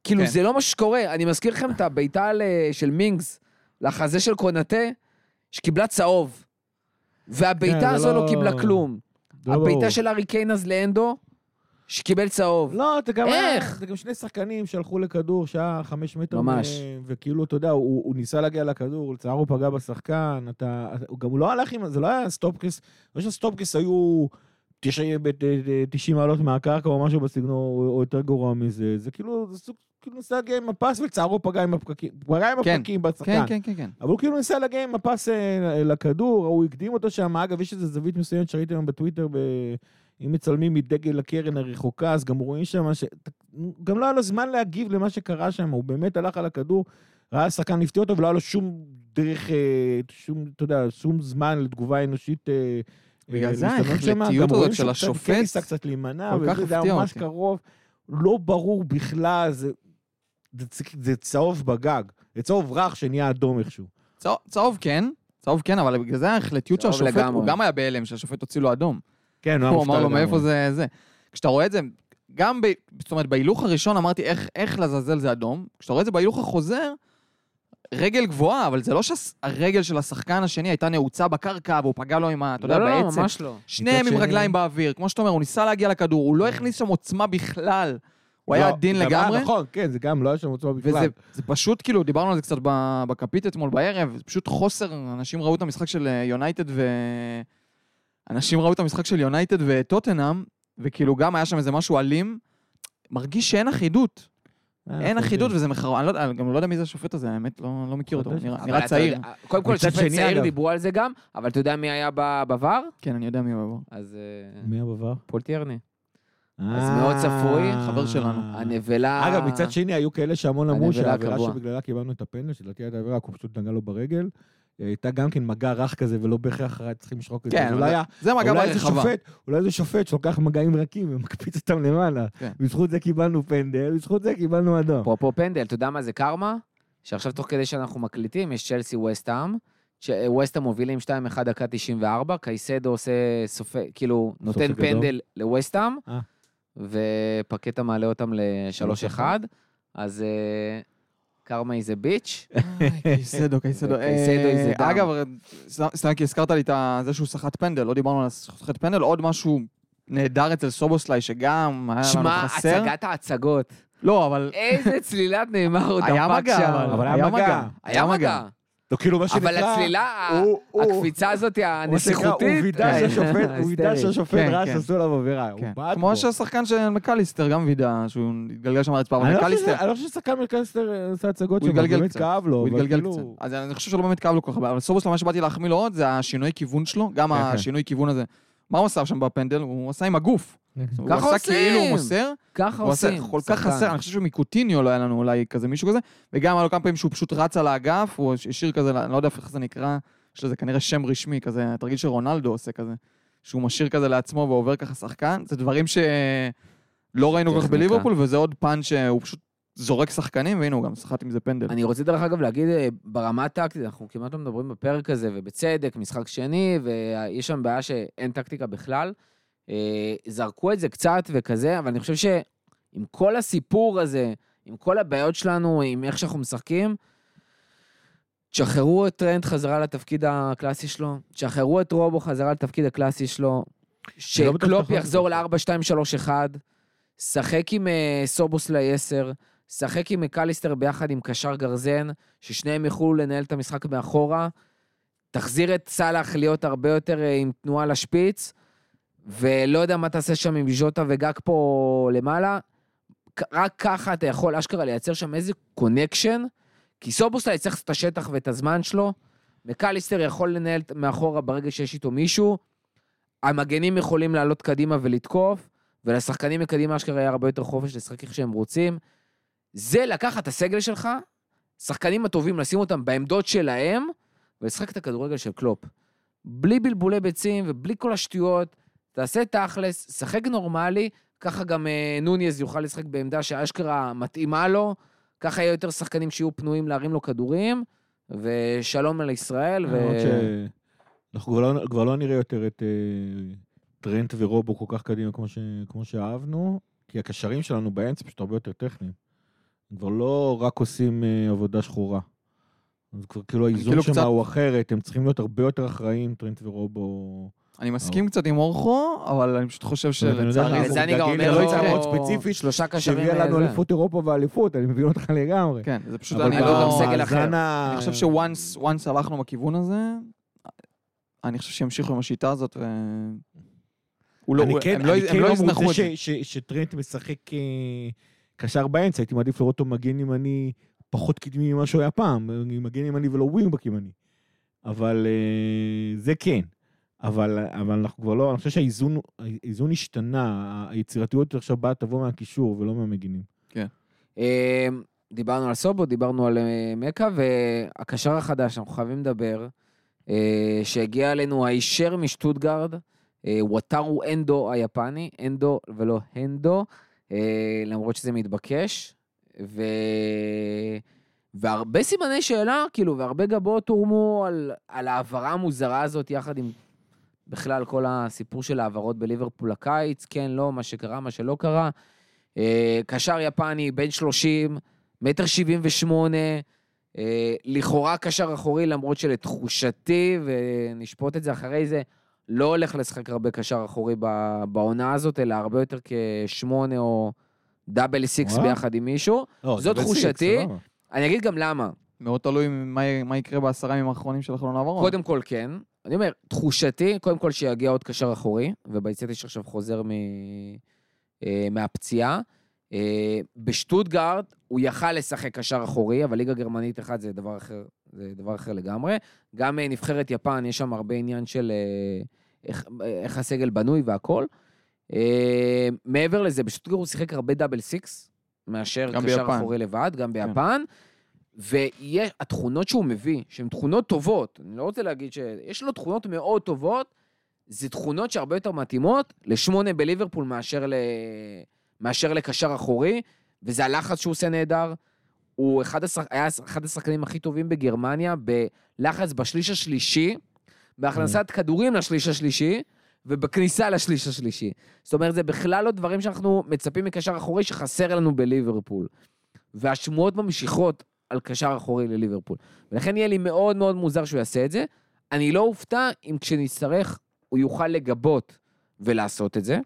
כאילו, כן. זה לא מה שקורה. אני מזכיר לכם את הבעיטה ל- של מינגס לחזה של קונאטה, שקיבלה צהוב. והבעיטה כן, הזו לא לא- קיבלה כלום. לא. הבעיטה של ארי קיין אז לאנדו, שקיבל צהוב. לא, זה גם איך? היה, זה גם שני שחקנים שהלכו לכדור שהיה חמש מטר ממש. מהם, וכאילו, אתה יודע, הוא, הוא ניסה להגיע לכדור, לצער הוא פגע בשחקן, אתה, אתה- הוא גם הוא לא הלך עם, זה לא היה סטופקס, לא שהסטופקס היו 90 ב- ב- 90 מעלות מהקרקע או משהו בסגנון, או, יותר גרוע מזה, זה כאילו, זה סוג, כאילו ניסה להגיע עם הפס, ולצערו הוא פגע עם הפקקים, הוא פגע עם כן, הפקקים בשחקן. כן, כן, כן, כן. אבל הוא כאילו ניסה להגיע עם הפס אה, לכדור, הוא הקדים אותו שם, אגב, יש איזו זווית מסוימת שראיתי היום בטוויטר, ב... אם מצלמים מדגל הקרן הרחוקה, אז גם רואים שם, ש... גם לא היה לו זמן להגיב למה שקרה שם, הוא באמת הלך על הכדור, ראה שחקן לפתיע אותו, ולא היה לו שום דרך, אה, שום, אתה יודע, שום זמן לתגובה אנושית. אה, בגלל אה, זה להשתנות שם. ההחלטיות גם רואים הזאת של השופט כן ניסה קצת להימנע, וזה זה היה הפתיע ממש. קרוב, לא ברור בכלל, זה, זה, זה צהוב בגג, זה צהוב רך שנהיה אדום איכשהו. צהוב- צהוב כן, צהוב כן, אבל בגלל זה ההחלטיות של השופט, לגמרי. הוא גם היה בהלם שהשופט הוציא לו אדום. כן, הוא היה הוא מופתע אמר לו לגמרי. מאיפה זה זה. כשאתה רואה את זה, גם ב... זאת אומרת, בהילוך הראשון אמרתי איך, איך לעזאזל זה אדום. כשאתה רואה את זה בהילוך החוזר, רגל גבוהה, אבל זה לא שהרגל של השחקן השני הייתה נעוצה בקרקע והוא פגע לו עם ה... אתה יודע, לא, לא, בעצם. ממש לא. שניהם עם שני- רגליים באוויר, כמו שאתה אומר, הוא ניסה להגיע לכדור, הוא לא הכניס שם עוצמה בכלל. הוא היה לא, עדין לגמרי. נכון, כן, זה גם לא היה שם עוצמה בכלל. וזה זה פשוט, כאילו, דיברנו על זה קצת ב- בכפית אתמול בערב, זה פשוט חוסר, אנשים ראו את המשחק של אה, יונייטד ו... אנשים ראו את המשחק של יונייטד וטוטנאם, וכאילו גם היה שם איזה משהו אלים, מרגיש שאין אחידות. אה, אין אחידות. וזה מחר... אני לא אני גם לא יודע מי זה השופט הזה, האמת, לא, לא מכיר אותו. נראה, צעיר. יודע- קודם כל, שופט צעיר. דיברו על זה גם, אבל אתה יודע מי היה ב- בVAR? כן, אני יודע מי הוא. אז אה, מי הבבר? פול טירני. אז מאוד צפוי, חבר שלנו. הנבלה... אגב, מצד שני, היו כאלה שהמון אמרו שהעבירה. שבגללה קיבלנו את הפנדל, שלדעתי הייתה עבירה, הוא פשוט נגע לו ברגל, אה, הייתה גם כן מגע רך כזה, ולא בהכרח היה צריכים לשרוק את זה. כן, אולי זה- זה מגע אולי ברחבה. שופט, אולי איזה שופט שלוקח מגעים רכים ומקפיץ אותם למעלה. כן. בזכות זה קיבלנו פנדל, בזכות זה קיבלנו אדום. אפרופו פנדל, אתה יודע מה זה קרמה? שעכשיו תוך כדי שאנחנו מקליטים, יש צ'לסי ווסטהאם. ווסטהאם מובילים 2-1 דקה 94, קייסדו עושה סופי, כאילו, נותן. פנדל לווסטהאם, אה. ופקטה מעלה אותם ל-3-1, אז אה, קרמה איזה ביץ'. קייסדו, קייסדו. קייסדו אה, זה דם. אגב, סתם- כי הזכרת לי את זה שהוא סחט פנדל, לא דיברנו על סחט פנדל, עוד משהו נהדר אצל סובוסליי, שגם היה לנו שמע, חסר. הצגת ההצגות. לא, אבל איזה צלילת נאמר הוא היה דפק מגע, שם. אבל אבל היה מגע. היה מגע. לא, כאילו, מה שנקרא... אבל הצלילה, הוא- הקפיצה הזאת הנסיכותית, הוא וידא אה, שהשופט, הוא וידא. שהשופט כן, רץ כן. עשו עליו עבירה. הוא כן. בעט כמו בו. שהשחקן של מקליסטר גם וידא, שהוא התגלגל שם על הרצפה, אבל לא מקליסטר, אני לא חושב ששחקן מקליסטר עשה הצגות הוא שם, התגלגל באמת קצת. כאב לו. הוא התגלגל כאילו- קצת. אז אני חושב שלא באמת כאב לו כל כך אבל סובוסליי, מה שבאתי להחמיא לו עוד, זה השינוי כיוון שלו, גם כן, כן. השינוי כיוון הזה. מה הוא עשה שם בפנדל? הוא עשה עם הגוף. הוא ככה עשה כאילו הוא עושים. מוסר, ככה הוא עושים. כל כך. חסר, אני חושב שמקוטיניו לא היה לנו אולי כזה מישהו כזה, וגם היה לו כמה פעמים שהוא פשוט רץ על האגף, הוא השאיר כזה, אני לא יודע איך זה נקרא, יש לזה כנראה שם רשמי כזה, התרגיל שרונלדו עושה כזה, שהוא משאיר כזה לעצמו ועובר ככה שחקן, זה דברים שלא ראינו כל כך. בליברפול, וזה עוד פאנץ' שהוא פשוט זורק שחקנים, והנה הוא גם סחט עם זה פנדל. אני רוצה דרך אגב להגיד אה, ברמה הטקטית, אנחנו כמעט לא מדברים בפרק הזה, ובצדק, משחק שני, ויש שם בעיה שאין טקטיקה בכלל. אה, זרקו את זה קצת וכזה, אבל אני חושב שעם כל הסיפור הזה, עם כל הבעיות שלנו, עם איך שאנחנו משחקים, תשחררו את טרנט חזרה לתפקיד הקלאסי שלו, תשחררו את רובו חזרה לתפקיד הקלאסי שלו, לא שקלופ יכול יחזור לעשות ל-4-2-3-1, שחק עם אה, סובוסליי 10, שחק עם מקליסטר ביחד עם קשר גרזן, ששניהם יוכלו לנהל את המשחק מאחורה, תחזיר את סאלח להיות הרבה יותר אה, עם תנועה לשפיץ, ולא יודע מה תעשה שם עם ז'וטה וגאקפו למעלה. רק ככה אתה יכול אשכרה לייצר שם איזה connection, כי סובוסליי צריך את השטח ואת הזמן שלו, מקליסטר יכול לנהל מאחורה ברגע שיש איתו מישהו, המגנים יכולים לעלות קדימה ולתקוף, ולשחקנים מקדימה אשכרה יהיה הרבה יותר חופש לשחק איך שהם רוצים. זה לקחת את הסגל שלך, שחקנים הטובים, לשים אותם בעמדות שלהם, ולשחק את הכדורגל של קלופ. בלי בלבולי ביצים ובלי כל השטויות, תעשה תכלס, שחק נורמלי, ככה גם אה, נוניז יוכל לשחק בעמדה שאשכרה מתאימה לו, ככה יהיו יותר שחקנים שיהיו פנויים להרים לו כדורים, ושלום על ישראל. ו... שאנחנו כבר לא- כבר לא נראה יותר את אה, טרנט ורובו כל כך קדימה כמו ש- כמו שאהבנו, כי הקשרים שלנו באמצע פשוט הרבה יותר טכניים. הם כבר לא רק עושים אה, עבודה שחורה. אז כבר כאילו האיזון כאילו שם קצת- הוא אחרת, הם צריכים להיות הרבה יותר אחראיים, טרנט ורובו. אני מסכים קצת עם אורחו, אבל אני פשוט חושב שלצערי לזה אני גם אומר ללא לו יציאה מאוד ספציפית, שלושה קשרים. שהביאה לנו זה. אליפות אירופה ואליפות, אני מבין אותך לגמרי. כן, זה פשוט... אני אני לא גם לא... סגל אחר. אני חושב שוואנס הלכנו בכיוון הזה, אני חושב שימשיכו עם השיטה הזאת, ו... הוא לא, אני כן, לא- כן לא לא יזנחו מרוצה זה. שטרנט משחק אה, קשר באמצע, הייתי מעדיף לראות אותו מגן ימני פחות קדמי ממה שהוא היה פעם, מגן ימני ולא ווינגבק ימני. אבל אה, זה כן. אבל, אבל אנחנו כבר לא, אני חושב שהאיזון האיזון השתנה, היצירתיות עכשיו באה תבוא מהקישור ולא מהמגינים. אה, דיברנו על סובו, דיברנו על אה, מקה, והקשר החדש, אנחנו חייבים לדבר, אה, שהגיע אלינו הישר משטוטגרד, אה, וואטארו אנדו היפני, אנדו ולא הנדו, למרות שזה מתבקש, ו... והרבה סימני שאלה, כאילו, והרבה גבות הורמו על, על ההעברה המוזרה הזאת, יחד עם בכלל כל הסיפור של העברות בליברפול הקיץ, כן, לא, מה שקרה, מה שלא קרה. אה, קשר יפני, בן 30, מטר 78, אה, לכאורה קשר אחורי, למרות שלתחושתי, ונשפוט את זה אחרי זה, לא הולך לשחק הרבה קשר אחורי בעונה הזאת, אלא הרבה יותר כשמונה או double six וואו. ביחד עם מישהו. לא, זאת double תחושתי. six. אני אגיד גם למה. מאוד תלוי מה- מה יקרה בעשרה ימים האחרונים של החלון העברות. קודם כל כן. אני אומר, תחושתי, קודם כל שיגיע עוד קשר אחורי, ובייצ'טיץ' שעכשיו חוזר מ... אה, מהפציעה. אה, בשטוטגרד הוא יכל לשחק קשר אחורי, אבל ליגה גרמנית אחת זה דבר אחר, זה דבר אחר לגמרי. גם אה, נבחרת יפן, יש שם הרבה עניין של איך, איך הסגל בנוי והכל. אה, מעבר לזה, בשטוטגרד הוא שיחק הרבה דאבל סיקס, מאשר קשר ביפן. אחורי לבד, גם ביפן. והתכונות שהוא מביא, שהן תכונות טובות, אני לא רוצה להגיד ש... יש לו תכונות מאוד טובות, זה תכונות שהרבה יותר מתאימות לשמונה בליברפול מאשר, ל... מאשר לקשר אחורי, וזה הלחץ שהוא עושה נהדר. הוא אחד השח... היה אחד השחקנים הכי טובים בגרמניה בלחץ בשליש השלישי, בהכנסת כדורים לשליש השלישי, ובכניסה לשליש השלישי. זאת אומרת, זה בכלל לא דברים שאנחנו מצפים מקשר אחורי שחסר לנו בליברפול. והשמועות ממשיכות על קשר אחורי לליברפול. ולכן יהיה לי מאוד מאוד מוזר שהוא יעשה את זה. אני לא אופתע אם כשנצטרך הוא יוכל לגבות ולעשות את זה.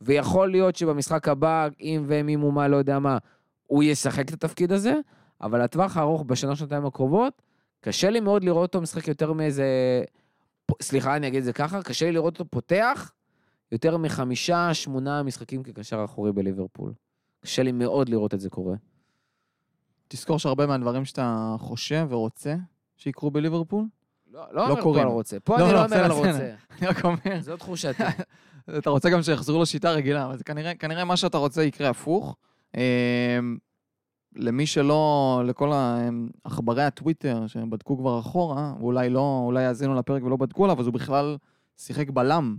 ויכול להיות שבמשחק הבא, אם ומי ומה, לא יודע מה, הוא ישחק את התפקיד הזה, אבל לטווח הארוך, בשנה, שנתיים הקרובות, קשה לי מאוד לראות אותו משחק יותר מאיזה... סליחה, אני אגיד את זה ככה, קשה לי לראות אותו פותח יותר מחמישה, שמונה משחקים כקשר אחורי בליברפול. קשה לי מאוד לראות את זה קורה. תזכור שהרבה מהדברים שאתה חושב ורוצה שיקרו בליברפול, לא, לא לא אומר פה קוראים. על רוצה. פה לא, אני לא, לא אומר על רוצה. אני רק אומר, זו תחושתי. אתה רוצה גם שיחזרו לשיטה רגילה, אבל זה כנראה, כנראה מה שאתה רוצה יקרה הפוך. אמ, למי שלא, לכל עכברי הטוויטר שבדקו כבר אחורה, ואולי לא, אולי יאזינו לפרק ולא בדקו עליו, אז הוא בכלל שיחק בלם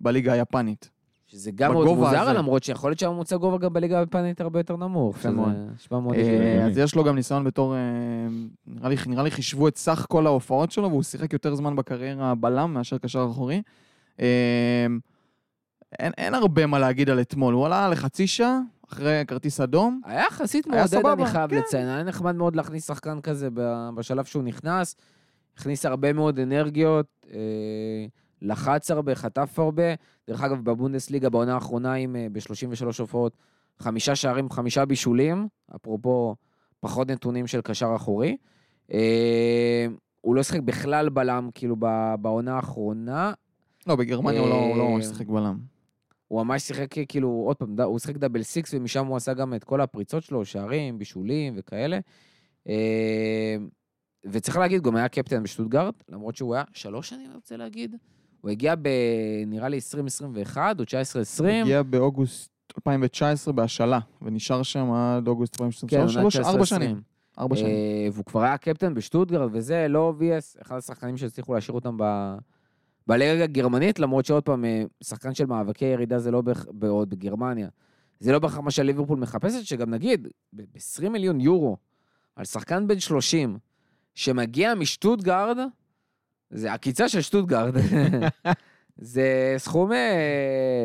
בליגה היפנית. שזה גם מאוד מוזר, הזה. למרות שיכול להיות שהממוצע גובה גם בליגה היפנית הרבה יותר נמוך. שזה מאוד. נשמע מאוד אה, הגיוני. אז יש לו גם ניסיון בתור, אה, נראה לי, נראה לי חישבו את סך כל ההופעות שלו, והוא שיחק יותר זמן בקריירה בלם מאשר קשר אחורי. אה, אין, אין הרבה מה להגיד על אתמול, הוא עלה לחצי שעה, אחרי כרטיס אדום. היה יחסית מעודד, אני חייב כן. לציין. היה נחמד מאוד להכניס שחקן כזה בשלב שהוא נכנס. הכניס הרבה מאוד אנרגיות, לחץ הרבה, חטף הרבה. דרך אגב, בבונדסליגה בעונה האחרונה עם אה, ב-33 הופעות, חמישה שערים, חמישה בישולים, אפרופו פחות נתונים של קשר אחורי. אה, הוא לא שיחק בכלל בלם, כאילו, ב- בעונה האחרונה. לא, בגרמניה הוא לא- הוא לא אה, ממש שיחק בלם. הוא ממש שיחק כאילו, עוד פעם, הוא שיחק דאבל סיקס, ומשם הוא עשה גם את כל הפריצות שלו, שערים, בישולים וכאלה. אה, וצריך להגיד, גם היה קפטן בשטוטגרד, למרות שהוא היה שלוש שנים, אני רוצה להגיד. הוא הגיע ב... נראה לי 2021 או 19-20. הגיע באוגוסט 2019 בהשאלה, ונשאר שם עד אוגוסט כן, 2023, עונה שלוש, ארבע שנים. ארבע שנים. אה, והוא כבר היה קפטן בשטוטגרט, וזה לא obvious, אחד השחקנים שהצליחו להשאיר אותם ב... בליגה הגרמנית, למרות שעוד פעם, אה, שחקן של מאבקי ירידה זה לא בהכ- בעוד בגרמניה. זה לא בהכרח מה שליברפול מחפשת, שגם נגיד, ב-20 מיליון יורו, על שחקן בן 30, שמגיע משטוטגרד, זה עקיצה של שטוטגרד. זה סכום אה,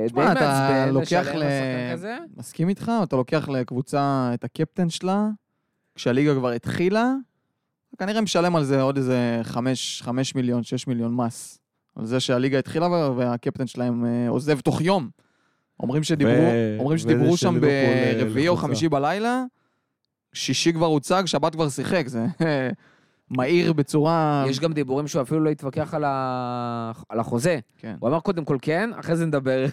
די תשמע, אתה מעצבן לוקח ל... מסכים איתך? אתה לוקח לקבוצה את הקפטן שלה, כשהליגה כבר התחילה, כנראה משלם על זה עוד איזה 5, 5 מיליון, 6 מיליון מס. על זה שהליגה התחילה וה- והקפטן שלהם אה, עוזב תוך יום. אומרים שדיברו, ו- אומרים שדיברו שם אה, ברביעי או. חמישי בלילה, שישי כבר הוצג, שבת כבר שיחק, זה מהיר בצורה... יש גם דיבורים שהוא אפילו לא התווכח על, ה... על החוזה. כן. הוא אמר קודם כל כן, אחרי זה נדבר.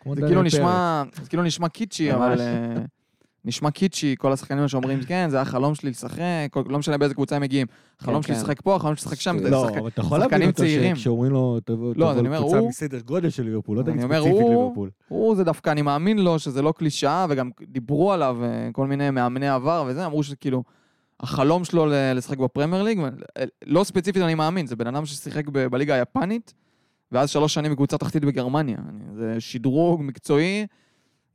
כמו זה כאילו. נשמע, זה כאילו נשמע קיצ'י. אבל אה, נשמע קיצ'י, כל השחקנים שאומרים, כן, זה החלום שלי לשחק, לא משנה באיזה קבוצה הם מגיעים. החלום שלי כן. לשחק פה, החלום שלי לשחק שם, זה לא, לשחק- אבל אתה יכול שחקנים להבין אותו צעירים. שכשאומרים לו, תבוא לא, תבוא אני אומר, לקבוצה הוא- מסדר גודל של ליברפול, לא אני תגיד אומר, ספציפית הוא- ליברפול. הוא זה דווקא, אני מאמין לו שזה לא קלישאה, וגם דיברו עליו אה, כל מיני מאמני עבר וזה, אמרו שכאילו, החלום שלו ל- לשחק בפרמייר ליג, ו- לא ספציפית אני מאמין, זה בן אדם ששיחק ב- בליגה היפנית, ואז שלוש שנים בקבוצה תחתית בגרמניה. אני- זה שדרוג מקצועי.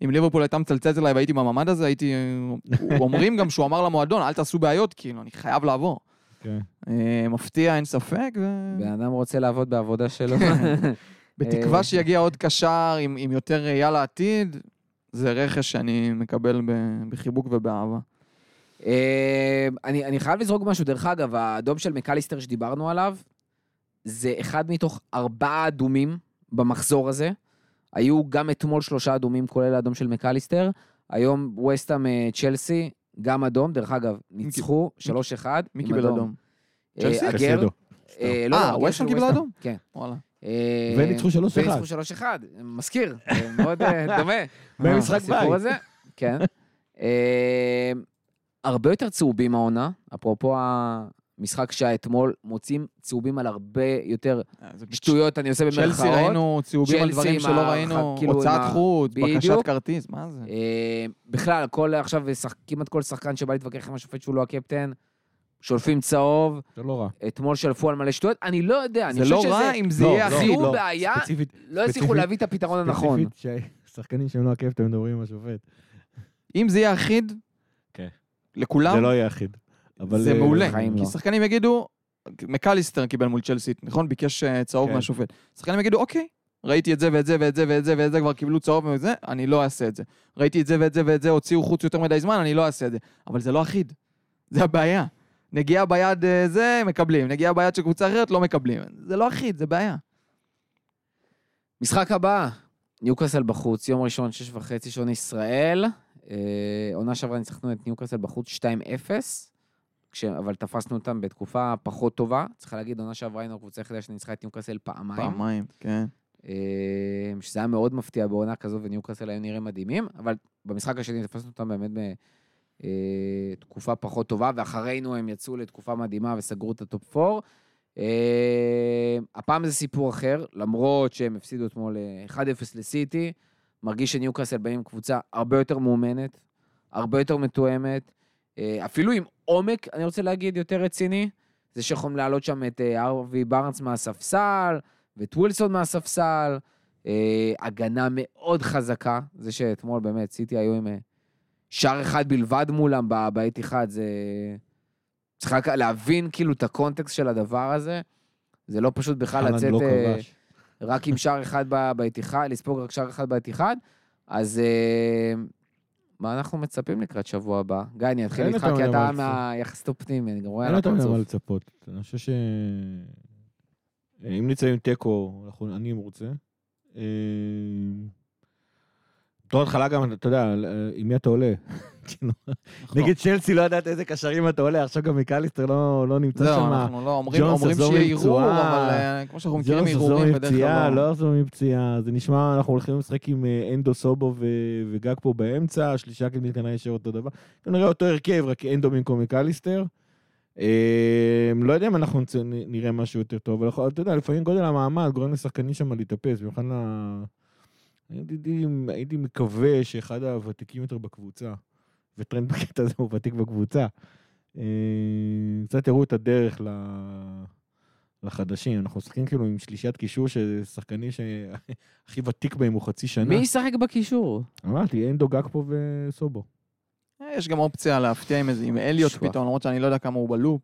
אם ליברפול הייתה מצלצלת אליי והייתי בממ"ד הזה, הייתי... אומרים גם שהוא אמר למועדון, אל תעשו בעיות, כאילו, אני חייב לעבור. כן. אה, מפתיע, אין ספק, ו... בן אדם רוצה לעבוד בעבודה שלו. בתקווה אה, שיגיע עוד קשר עם, עם יותר ראייה לעתיד, זה רכש שאני מקבל ב- בחיבוק ובאהבה. אה, אני, אני חייב לזרוק משהו, דרך אגב, האדום של מקליסטר שדיברנו עליו, זה אחד מתוך ארבעה אדומים במחזור הזה. היו גם אתמול שלושה אדומים, כולל האדום של מקליסטר. היום וסטאם אה, צ'לסי, גם אדום, דרך אגב, ניצחו 3-1. מי קיבל אדום? אה, צ'לסי? קסדו. אה, לא, אה, ווסטהאם ווסטהאם. אדום? כן. וואלה. וניצחו 3-1. וניצחו 3-1, מזכיר, מאוד דומה. במשחק בית. כן. אה, הרבה יותר צהובים העונה, אפרופו המשחק שהיה אתמול, מוצאים צהובים על הרבה יותר שטויות, אני עושה במרכאות. צ'לסי ראינו צהובים על דברים שלא ראינו, כאילו הוצאת חוץ, בקשת. כרטיס, מה זה? אה, בכלל, כל עכשיו, כמעט כל שחקן שבא להתווכח עם השופט שהוא לא הקפטן, שולפים צהוב, זה לא רע. אתמול שלפו על מלא שטויות, אני לא יודע, אני זה חושב לא שזה... רע אם זה לא, יהיה לא. זיהו לא. בעיה, לא הצליחו ספציפית- להביא את הפתרון הנכון. ספציפית ששחקנים שהם לא הקפטן מדברים עם השופט. אם זה יהיה אחיד. לכולם, זה לא יהיה אחיד. אבל, זה אה, מעולה. כי לא. שחקנים יגידו, מקליסטר קיבל מול צ'לסי, נכון? ביקש אה, צהוב כן. מהשופט. שחקנים יגידו, אוקיי, ראיתי את זה ואת זה ואת זה ואת זה ואת זה, כבר קיבלו צהוב ואת זה, אני לא אעשה את זה. ראיתי את זה ואת זה ואת זה, הוציאו חוץ יותר מדי זמן, אני לא אעשה את זה. אבל זה לא אחיד. זה הבעיה. נגיעה ביד אה, זה, מקבלים. נגיעה ביד של קבוצה אחרת, לא מקבלים. זה לא אחיד, זה בעיה. משחק הבא, ניוקאסל בחוץ, יום ראשון, שש וחצי, שעון ישראל. אה, עונה שעברה ניצחנו את ניוקאסל בחוץ 2-0, כש... אבל תפסנו אותם בתקופה פחות טובה. צריך להגיד, עונה שעברה היינו הקבוצה היחידה שניצחה את ניוקאסל פעמיים. פעמיים, כן. אה, שזה היה מאוד מפתיע בעונה כזו, וניוקאסל היו נראים מדהימים, אבל במשחק השני תפסנו אותם באמת בתקופה פחות טובה, ואחרינו הם יצאו לתקופה מדהימה וסגרו את ה top 4. אה, הפעם זה סיפור אחר, למרות שהם הפסידו אתמול אה, 1-0 לסיטי, מרגיש שניוקאסל באים עם קבוצה הרבה יותר מאומנת, הרבה יותר מתואמת, אה, אפילו עם עומק, אני רוצה להגיד, יותר רציני. זה שיכולים להעלות שם את אה, הארווי בארנס מהספסל, ואת ווילסון מהספסל, אה, הגנה מאוד חזקה, זה שאתמול באמת סיטי היו עם אה, שער אחד בלבד מולם בעת אחד, זה... צריך להבין כאילו את הקונטקסט של הדבר הזה, זה לא פשוט בכלל לצאת לא אה, כבש. רק עם שער אחד ב- בעת אחד, לספוג רק שער אחד בעת אחד, אז אה, מה אנחנו מצפים לקראת שבוע הבא? גיא, אני אתחיל אין איתך, כי אתה מה. מהיחסית אופטימי, אני גם רואה אין על יותר מדי מה הפרצוף. לצפות. אני חושב ש... אם נצא עם תיקו, אני מרוצה. אה, בתור התחלה גם, אתה יודע, עם מי אתה עולה? כאילו, נכון. נגד צ'לסי לא ידעת איזה קשרים אתה עולה, עכשיו גם מקליסטר לא לא נמצא שם. אנחנו לא אומרים, שיהיה ערעור. אבל אה, כמו שאנחנו מכירים ערעורים בדרך כלל לא לא. יחזור מפציעה. זה נשמע, אנחנו הולכים לשחק עם אה, אנדו סובו וגג פה באמצע, השלישה כנראה כנראה יישאר אותו דבר. כנראה אותו הרכב, רק אנדו במקום מקליסטר. אה, לא יודע אם אנחנו נראה משהו יותר טוב, אבל אתה יודע, לפעמים גודל המעמד גורם לשחקנים שם להתאפס, במיוחד. הייתי, הייתי מקווה שאחד הוותיקים יותר בקבוצה, וטרנד בקטע הזה הוא ותיק בקבוצה, אה, קצת הראו את הדרך ל... לחדשים. אנחנו משחקים כאילו עם שלישיית קישור של שחקנים שהכי ותיק בהם הוא חצי שנה. מי ישחק בקישור? אמרתי, אנדו גקפו וסובו. אה, יש גם אופציה להפתיע עם איזה, עם אליוט. פתאום, למרות שאני לא יודע כמה הוא ב loop.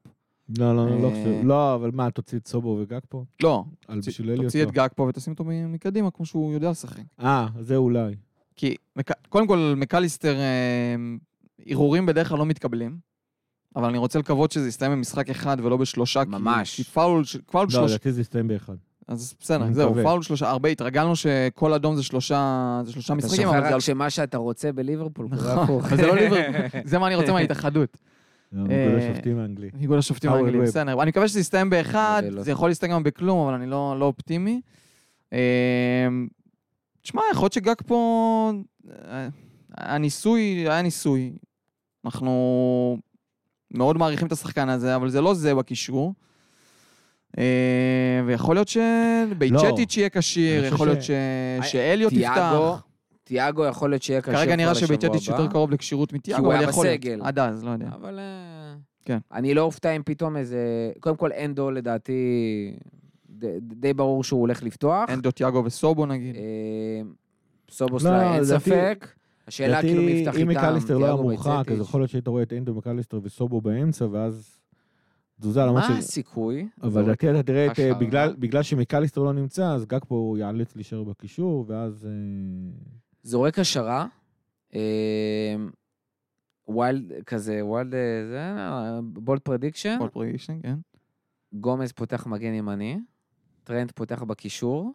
לא, לא, לא, לא, אה. חושב. לא, אבל מה, תוציא את סובו וגקפו? לא, על תוציא- בשביל אליוט? תוציא את לא. גקפו ותשים אותו מקדימה, כמו שהוא יודע לשחק. אה, זה אולי. כי קודם כל, מקליסטר, אה, ערעורים בדרך כלל לא מתקבלים, אבל אני רוצה לקוות שזה יסתיים במשחק אחד ולא בשלושה. ממש. כי פאול פאול לא, שלושה, לדעתי זה יסתיים באחד. אז בסדר, זהו. פאול שלושה, הרבה, התרגלנו שכל אדום זה שלושה זה שלושה אתה משחקים, שוכח זה על רק שמה שאתה רוצה בליברפול, קורה נכון, הפוך. אבל זה לא ליברפול, זה מה אני רוצה מההתאחדות. לא, איגוד אה, השופטים האנגלי. איגוד השופטים Webb. בסדר. אני מקווה שזה יסתיים באחד, זה לא- יכול להסתיים גם בכלום, אבל אני לא לא אופטימי. אה, תשמע, יכול להיות שגג פה... אה, הניסוי, היה ניסוי. אנחנו מאוד מעריכים את השחקן הזה, אבל זה לא זה בקישור. אה, ויכול להיות שבייצ'טיץ' יהיה כשיר, יכול להיות ש- ש- שאליוט תיאגו, יפתח. תיאגו יכול להיות שיהיה קשה כרגע נראה הבא. יותר קרוב לכשירות כי מתיאגו, הוא אבל היה יכול להיות. בסגל. עד אז, לא יודע. אבל... אה, כן. אני לא אופתע אם פתאום איזה... קודם כל, אנדו לדעתי, די- די ברור שהוא הולך לפתוח. אנדו תיאגו וסובו נגיד. אה, סובוסליי, אין לדעתי- ספק. השאלה כאילו מי יפתח אם איתם, מקליסטר לא היה מורחק, אז. יכול להיות שהיית רואה את אנדו מקליסטר וסובו באמצע, ואז תזוזה, למרות מה ש... הסיכוי? אבל לדעתי אתה תראה את... השערה. בגלל- בגלל שמקליסטר לא נמצא, אז גקפו ייאלץ להישאר בקישור, ואז... זורק השערה, wild כזה, wild, אה, זה, bold prediction, bold prediction, כן. גומז פותח מגן ימני, טרנד פותח בקישור,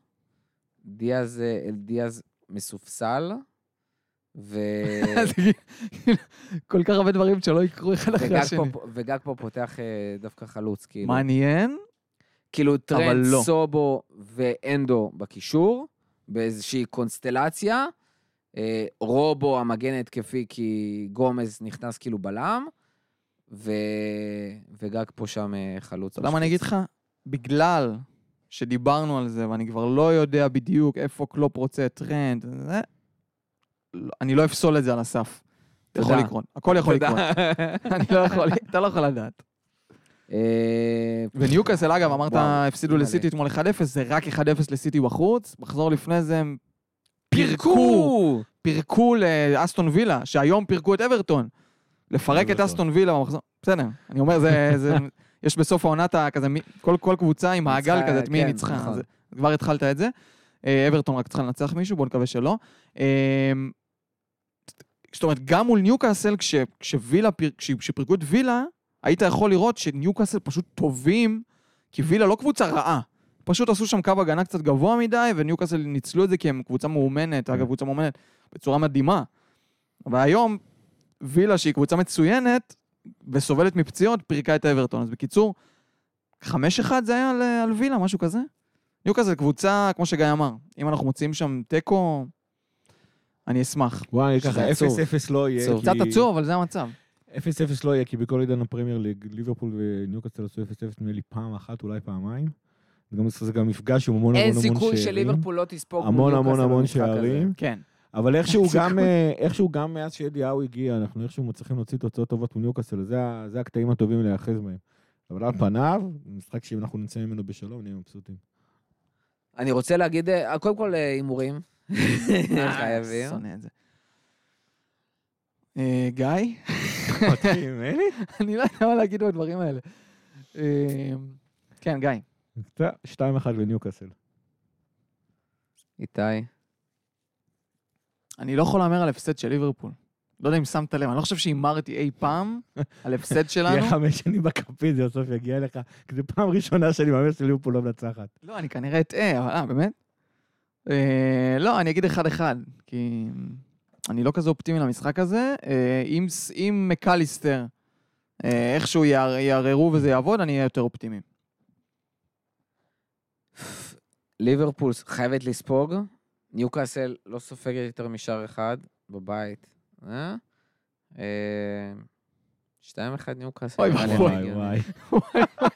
דיאז, אה, דיאז מסופסל, ו... זה כאילו, כל כך הרבה דברים שלא יקרו אחד אחרי השני. וגקפו פותח אה, דווקא חלוץ, כאילו. מעניין, כאילו טרנד, לא. סובו ואנדו בקישור, באיזושהי קונסטלציה. אה, רובו המגן ההתקפי, כי גומז נכנס כאילו בלם, ו... וגקפו שם אה, חלוץ. אתה יודע מה אני אגיד לך? בגלל שדיברנו על זה, ואני כבר לא יודע בדיוק איפה קלופ רוצה טרנד, זה, לא- אני לא אפסול את זה על הסף. זה יכול. לקרות, הכל יכול לקרות. אני לא יכול, אתה לא יכול לדעת. אה, וניוקאסל, אגב, אמרת, הפסידו. לסיטי אתמול 1-0, זה רק 1-0 לסיטי בחוץ. מחזור לפני זה הם פירקו, פירקו! לאסטון וילה, שהיום פירקו את אברטון. לפרק את. אסטון וילה במחזור, בסדר, אני אומר, זה, זה, יש בסוף העונה כזה, כל, כל קבוצה עם מעגל כזה, את מי היא כן, ניצחה. נכון. כבר התחלת את זה. אה, אברטון רק צריכה לנצח מישהו, בוא נקווה שלא. אה, זאת אומרת, גם מול ניוקאסל, כש, כשווילה, פיר- כש- כשפירקו את וילה, היית יכול לראות שניוקאסל פשוט טובים, כי וילה לא קבוצה רעה. פשוט עשו שם קו הגנה קצת גבוה מדי, וניוקאסל ניצלו את זה כי הם קבוצה מאומנת, אגב, קבוצה מאומנת בצורה מדהימה. והיום, וילה, שהיא קבוצה מצוינת, וסובלת מפציעות, פירקה את האברטון. אז בקיצור, 5-1 זה היה על, על וילה, משהו כזה? ניוקאסל קבוצה, כמו שגיא אמר, אם אנחנו מוצאים שם תיקו, אני אשמח. וואי, ככה, עצוב. 0-0 לא יהיה. כי- קצת עצוב, אבל זה המצב. 0-0 לא יהיה, כי בכל עידן הפרמייר ליג, ליברפול וניוקאסל עשו 0-0 נדמה לי פעם אחת, אולי פעמיים. זה גם- זה גם מפגש עם המון המון אין המון שערים. סיכוי שליברפול לא תספוג המון המון המון. שערים. כן. אבל איכשהו אין גם. אה, איכשהו גם מאז שאדי האו הגיע, אנחנו איכשהו מצליחים להוציא תוצאות טובות מניוקאסל, זה הקטעים הטובים להיאחז בהם. אבל על פניו, משחק שאם אנחנו נצא ממנו בשלום, נהיה מבסוטים. אני רוצה להגיד, אה, קודם כל אה, הימורים. חייבים. שונא את זה. גיא? אני לא יודע מה להגיד בדברים האלה. כן, גיא. 2-1 לניוקאסל. איתי. אני לא יכול להמר על הפסד של ליברפול. לא יודע אם שמת לב, אני לא חושב שהימרתי אי פעם על הפסד שלנו. תהיה חמש שנים בכפית, זה בסוף יגיע לך. כי זו פעם ראשונה שאני מאמין שליברפול לא מנצחת. לא, אני כנראה אטעה, אבל אה, באמת? אה, לא, אני אגיד אחד-אחד, כי אני לא כזה אופטימי למשחק הזה. אה, אם מקליסטר אה, איכשהו יער- יערערו וזה יעבוד, אני אהיה יותר אופטימי. ליברפול חייבת לספוג, ניוקאסל לא סופגת יותר משער אחד בבית. אה? אה, 2-1 ניוקאסל. אוי ואבוי. הגיוני. וואי,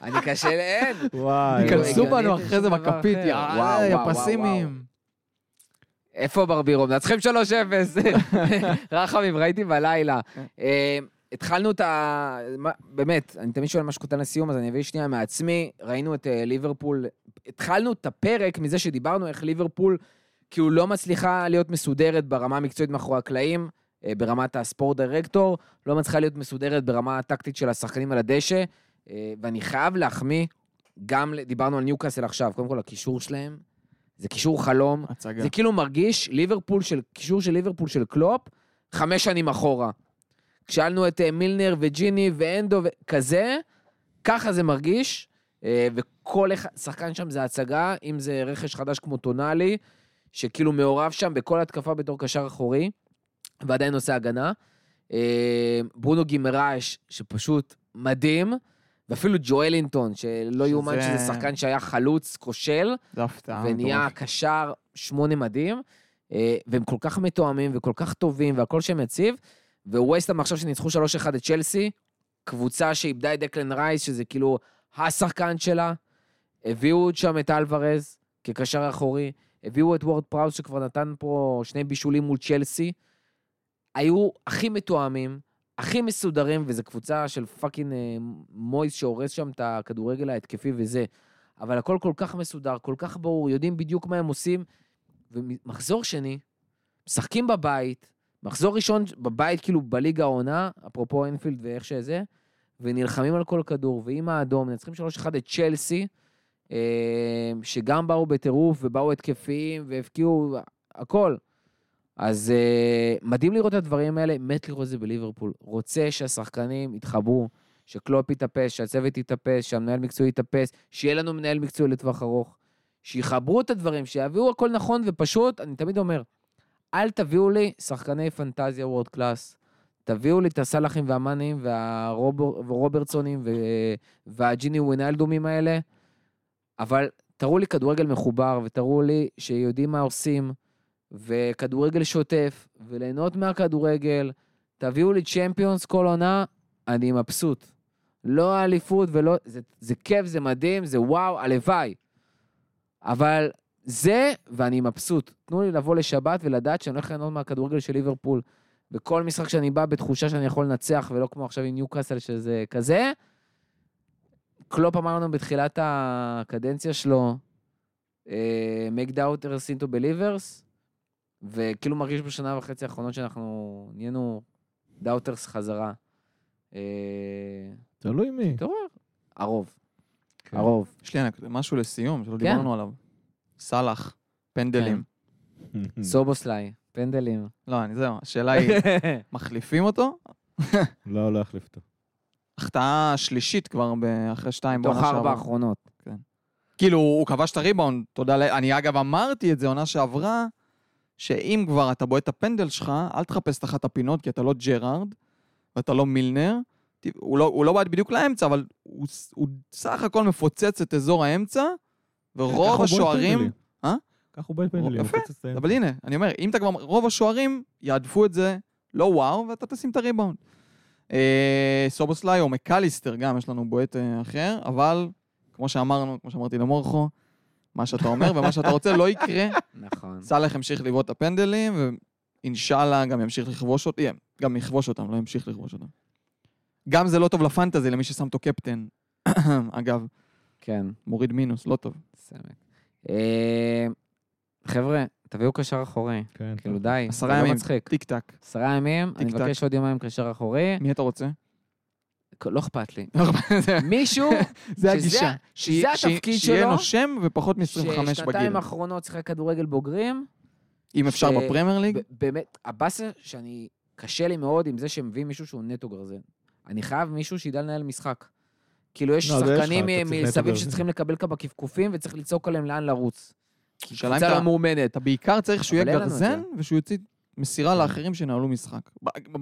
אני קשה לאין. וואי. ייכנסו הגיונית בנו אחרי זה בכפית, יא פסימיים. איפה ברבירו? מנצחים 3-0. רחמים, ראיתי בלילה. כן. אה, התחלנו את ה... מה- באמת, אני תמיד שואל משהו קטן לסיום, אז אני אביא שנייה מעצמי. ראינו את אה, ליברפול, התחלנו את הפרק מזה שדיברנו איך ליברפול כאילו לא מצליחה להיות מסודרת ברמה המקצועית מאחורי הקלעים, אה, ברמת הספורט דירקטור, לא מצליחה להיות מסודרת ברמה הטקטית של השחקנים על הדשא, אה, ואני חייב להחמיא, גם, דיברנו על ניוקאסל עכשיו, קודם כל הקישור שלהם, זה קישור חלום, הצגה. זה כאילו מרגיש ליברפול של, קישור של ליברפול של קלופ, חמש שנים אחורה. כשאלנו את אה, מילנר וג'יני ואנדו וכזה, ככה זה מרגיש, וכל אחד, שחקן שם זה הצגה, אם זה רכש חדש כמו טונאלי, שכאילו מעורב שם בכל התקפה בתור קשר אחורי, ועדיין עושה הגנה. אה, ברונו גימרש, שפשוט מדהים, ואפילו ג'ואלינטון, שלא שזה- יאומן שזה שחקן שהיה חלוץ כושל. ונהיה. קשר שמונה מדהים, אה, והם כל כך מתואמים וכל כך טובים והכל שם יציב, וווסטהאם עכשיו שניצחו 3-1 את צ'לסי, קבוצה שאיבדה את דקלן רייס, שזה כאילו השחקן שלה, הביאו שם את אלוורז כקשר אחורי, הביאו את וורד פראוס שכבר נתן פה שני בישולים מול צ'לסי, היו הכי מתואמים, הכי מסודרים, וזו קבוצה של fucking אה, מויס שהורס שם את הכדורגל ההתקפי וזה. אבל הכל כל כך מסודר, כל כך ברור, יודעים בדיוק מה הם עושים. ומחזור שני, משחקים בבית, מחזור ראשון בבית, כאילו בליגה העונה, אפרופו אינפילד ואיך שזה, ונלחמים על כל כדור, ועם האדום, מנצחים 3-1 את צ'לסי, אה, שגם באו בטירוף ובאו התקפיים והבקיעו הכל. אז אה, מדהים לראות את הדברים האלה, מת לראות את זה בליברפול. רוצה שהשחקנים יתחברו, שקלופ יתאפס, שהצוות יתאפס, שהמנהל מקצועי יתאפס, שיהיה לנו מנהל מקצועי לטווח ארוך. שיחברו את הדברים, שיביאו הכל נכון ופשוט, אני תמיד אומר, אל תביאו לי שחקני פנטזיה וורד קלאס. תביאו לי את הסלאחים והמאנים והרוברטסונים והג'יני ווינלדומים האלה, אבל תראו לי כדורגל מחובר, ותראו לי שיודעים מה עושים, וכדורגל שוטף, וליהנות מהכדורגל. תביאו לי צ'מפיונס כל עונה, אני מבסוט. לא האליפות ולא... זה, זה כיף, זה מדהים, זה וואו, הלוואי. אבל זה, ואני מבסוט. תנו לי לבוא לשבת ולדעת שאני הולך ליהנות מהכדורגל של ליברפול. בכל משחק שאני בא בתחושה שאני יכול לנצח, ולא כמו עכשיו עם ניוקאסל שזה כזה. קלופ אמר לנו בתחילת הקדנציה שלו, אה, make doubters into believers, וכאילו מרגיש בשנה וחצי האחרונות שאנחנו נהיינו doubters חזרה. אה, תלוי מי. תתעורר. הרוב, כן. הרוב. יש לי משהו לסיום, שלא כן. דיברנו עליו. סאלח, פנדלים. סובוסליי, פנדלים. לא, אני זהו, השאלה היא, מחליפים אותו? לא, לא יחליף אותו. החטאה שלישית כבר אחרי שתיים תוך בעונה ארבע שעברה. האחרונות. כאילו, הוא כבש את הריבאונד, תודה ל... אני אגב אמרתי את זה עונה שעברה, שאם כבר אתה בועט את הפנדל שלך, אל תחפש את אחת הפינות, כי אתה לא ג'רארד, ואתה לא מילנר. הוא לא, הוא לא בעט בדיוק לאמצע, אבל הוא, הוא סך הכל מפוצץ את אזור האמצע, ורוב השוערים... הוא בועט פנדלים. יפה. אבל הנה, אני אומר, אם אתה כבר... רוב השוערים יעדפו את זה לא וואו, ואתה תשים את הריבאונד. אה, סובוסליי או מקליסטר גם, יש לנו בועט אה, אחר, אבל כמו שאמרנו, כמו שאמרתי למורכו, מה שאתה אומר ומה שאתה רוצה לא יקרה. נכון. סאלח ימשיך לבעוט את הפנדלים, ואינשאללה גם ימשיך לכבוש אותם, גם יכבוש אותם, לא ימשיך לכבוש אותם. גם זה לא טוב לפנטזי, למי ששם אותו קפטן. אגב, כן, מוריד מינוס, לא טוב. סמק. חבר'ה, תביאו קשר אחורי. כן, כאילו. די, עשרה לא ימים. מצחיק. טיק טק. עשרה ימים, אני. מבקש עוד יומיים קשר אחורי. מי אתה רוצה? לא אכפת לי. מישהו זה הגישה. שזה התפקיד שיהיה שלו, נושם ופחות מ-25 בגיל. ששנתיים האחרונות שיחק כדורגל בוגרים, אם אפשר בפרמייר ליג. באמת, הבאסה שאני, קשה לי מאוד עם זה שמביאים מישהו שהוא נטו גרזן. אני חייב מישהו שידע לנהל משחק. כאילו, יש לא, שחקנים מסביב. שצריכים לקבל כמה כפכופים וצריך לצעוק עליהם לאן לרוץ. שאלה אם קבוצה אתה- לא מאומנת. אתה בעיקר צריך שהוא יהיה גרזן. ושהוא יוציא מסירה לאחרים שינהלו משחק.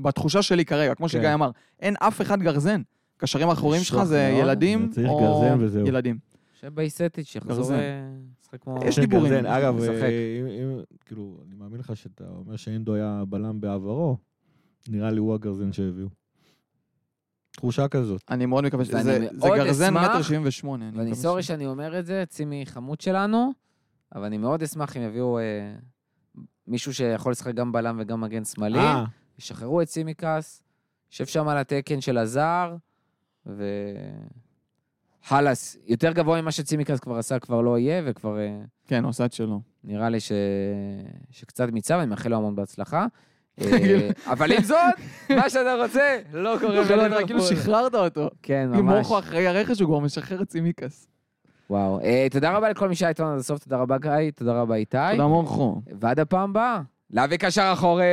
בתחושה שלי כרגע, כמו שגיא כן. אמר, אין אף אחד גרזן. קשרים האחוריים שלך זה מאוד. ילדים, או. ילדים. שבייסטיץ' יחזור גרזן. אה, לשחק כמו... יש כן, דיבורים. אגב. אה, אם- אם- כאילו, אני מאמין לך שאתה אומר שאינדו היה בלם בעברו, נראה לי הוא הגרזן שהביאו. תחושה כזאת. אני מאוד מקווה שזה זה גרזן מטר שבעים ושמונה. אני ואני סורי שאני אומר את זה, צימי חמוד שלנו, אבל אני מאוד אשמח אם יביאו אה, מישהו שיכול לשחק גם בלם וגם מגן שמאלי. אה, ישחררו את סימקס, יושב שם על התקן של הזר, ו... חלאס, יותר גבוה ממה שצימקס כבר עשה, כבר לא יהיה, וכבר אה, כן, הוא עשה את שלו. נראה לי ש... שקצת מיצה, ואני מאחל לו המון בהצלחה. אה, אבל עם זאת, מה שאתה רוצה, לא קורה כאילו בליברפול. שחררת אותו. כן, אם ממש. מורכו אחרי הרכש, הוא כבר משחרר את סימיקס. וואו. אה, תודה רבה לכל מי שהיה איתנו עד הסוף, תודה רבה גיא, תודה רבה איתי. תודה מורכו. ועד הפעם הבאה, להביא קשר אחורי.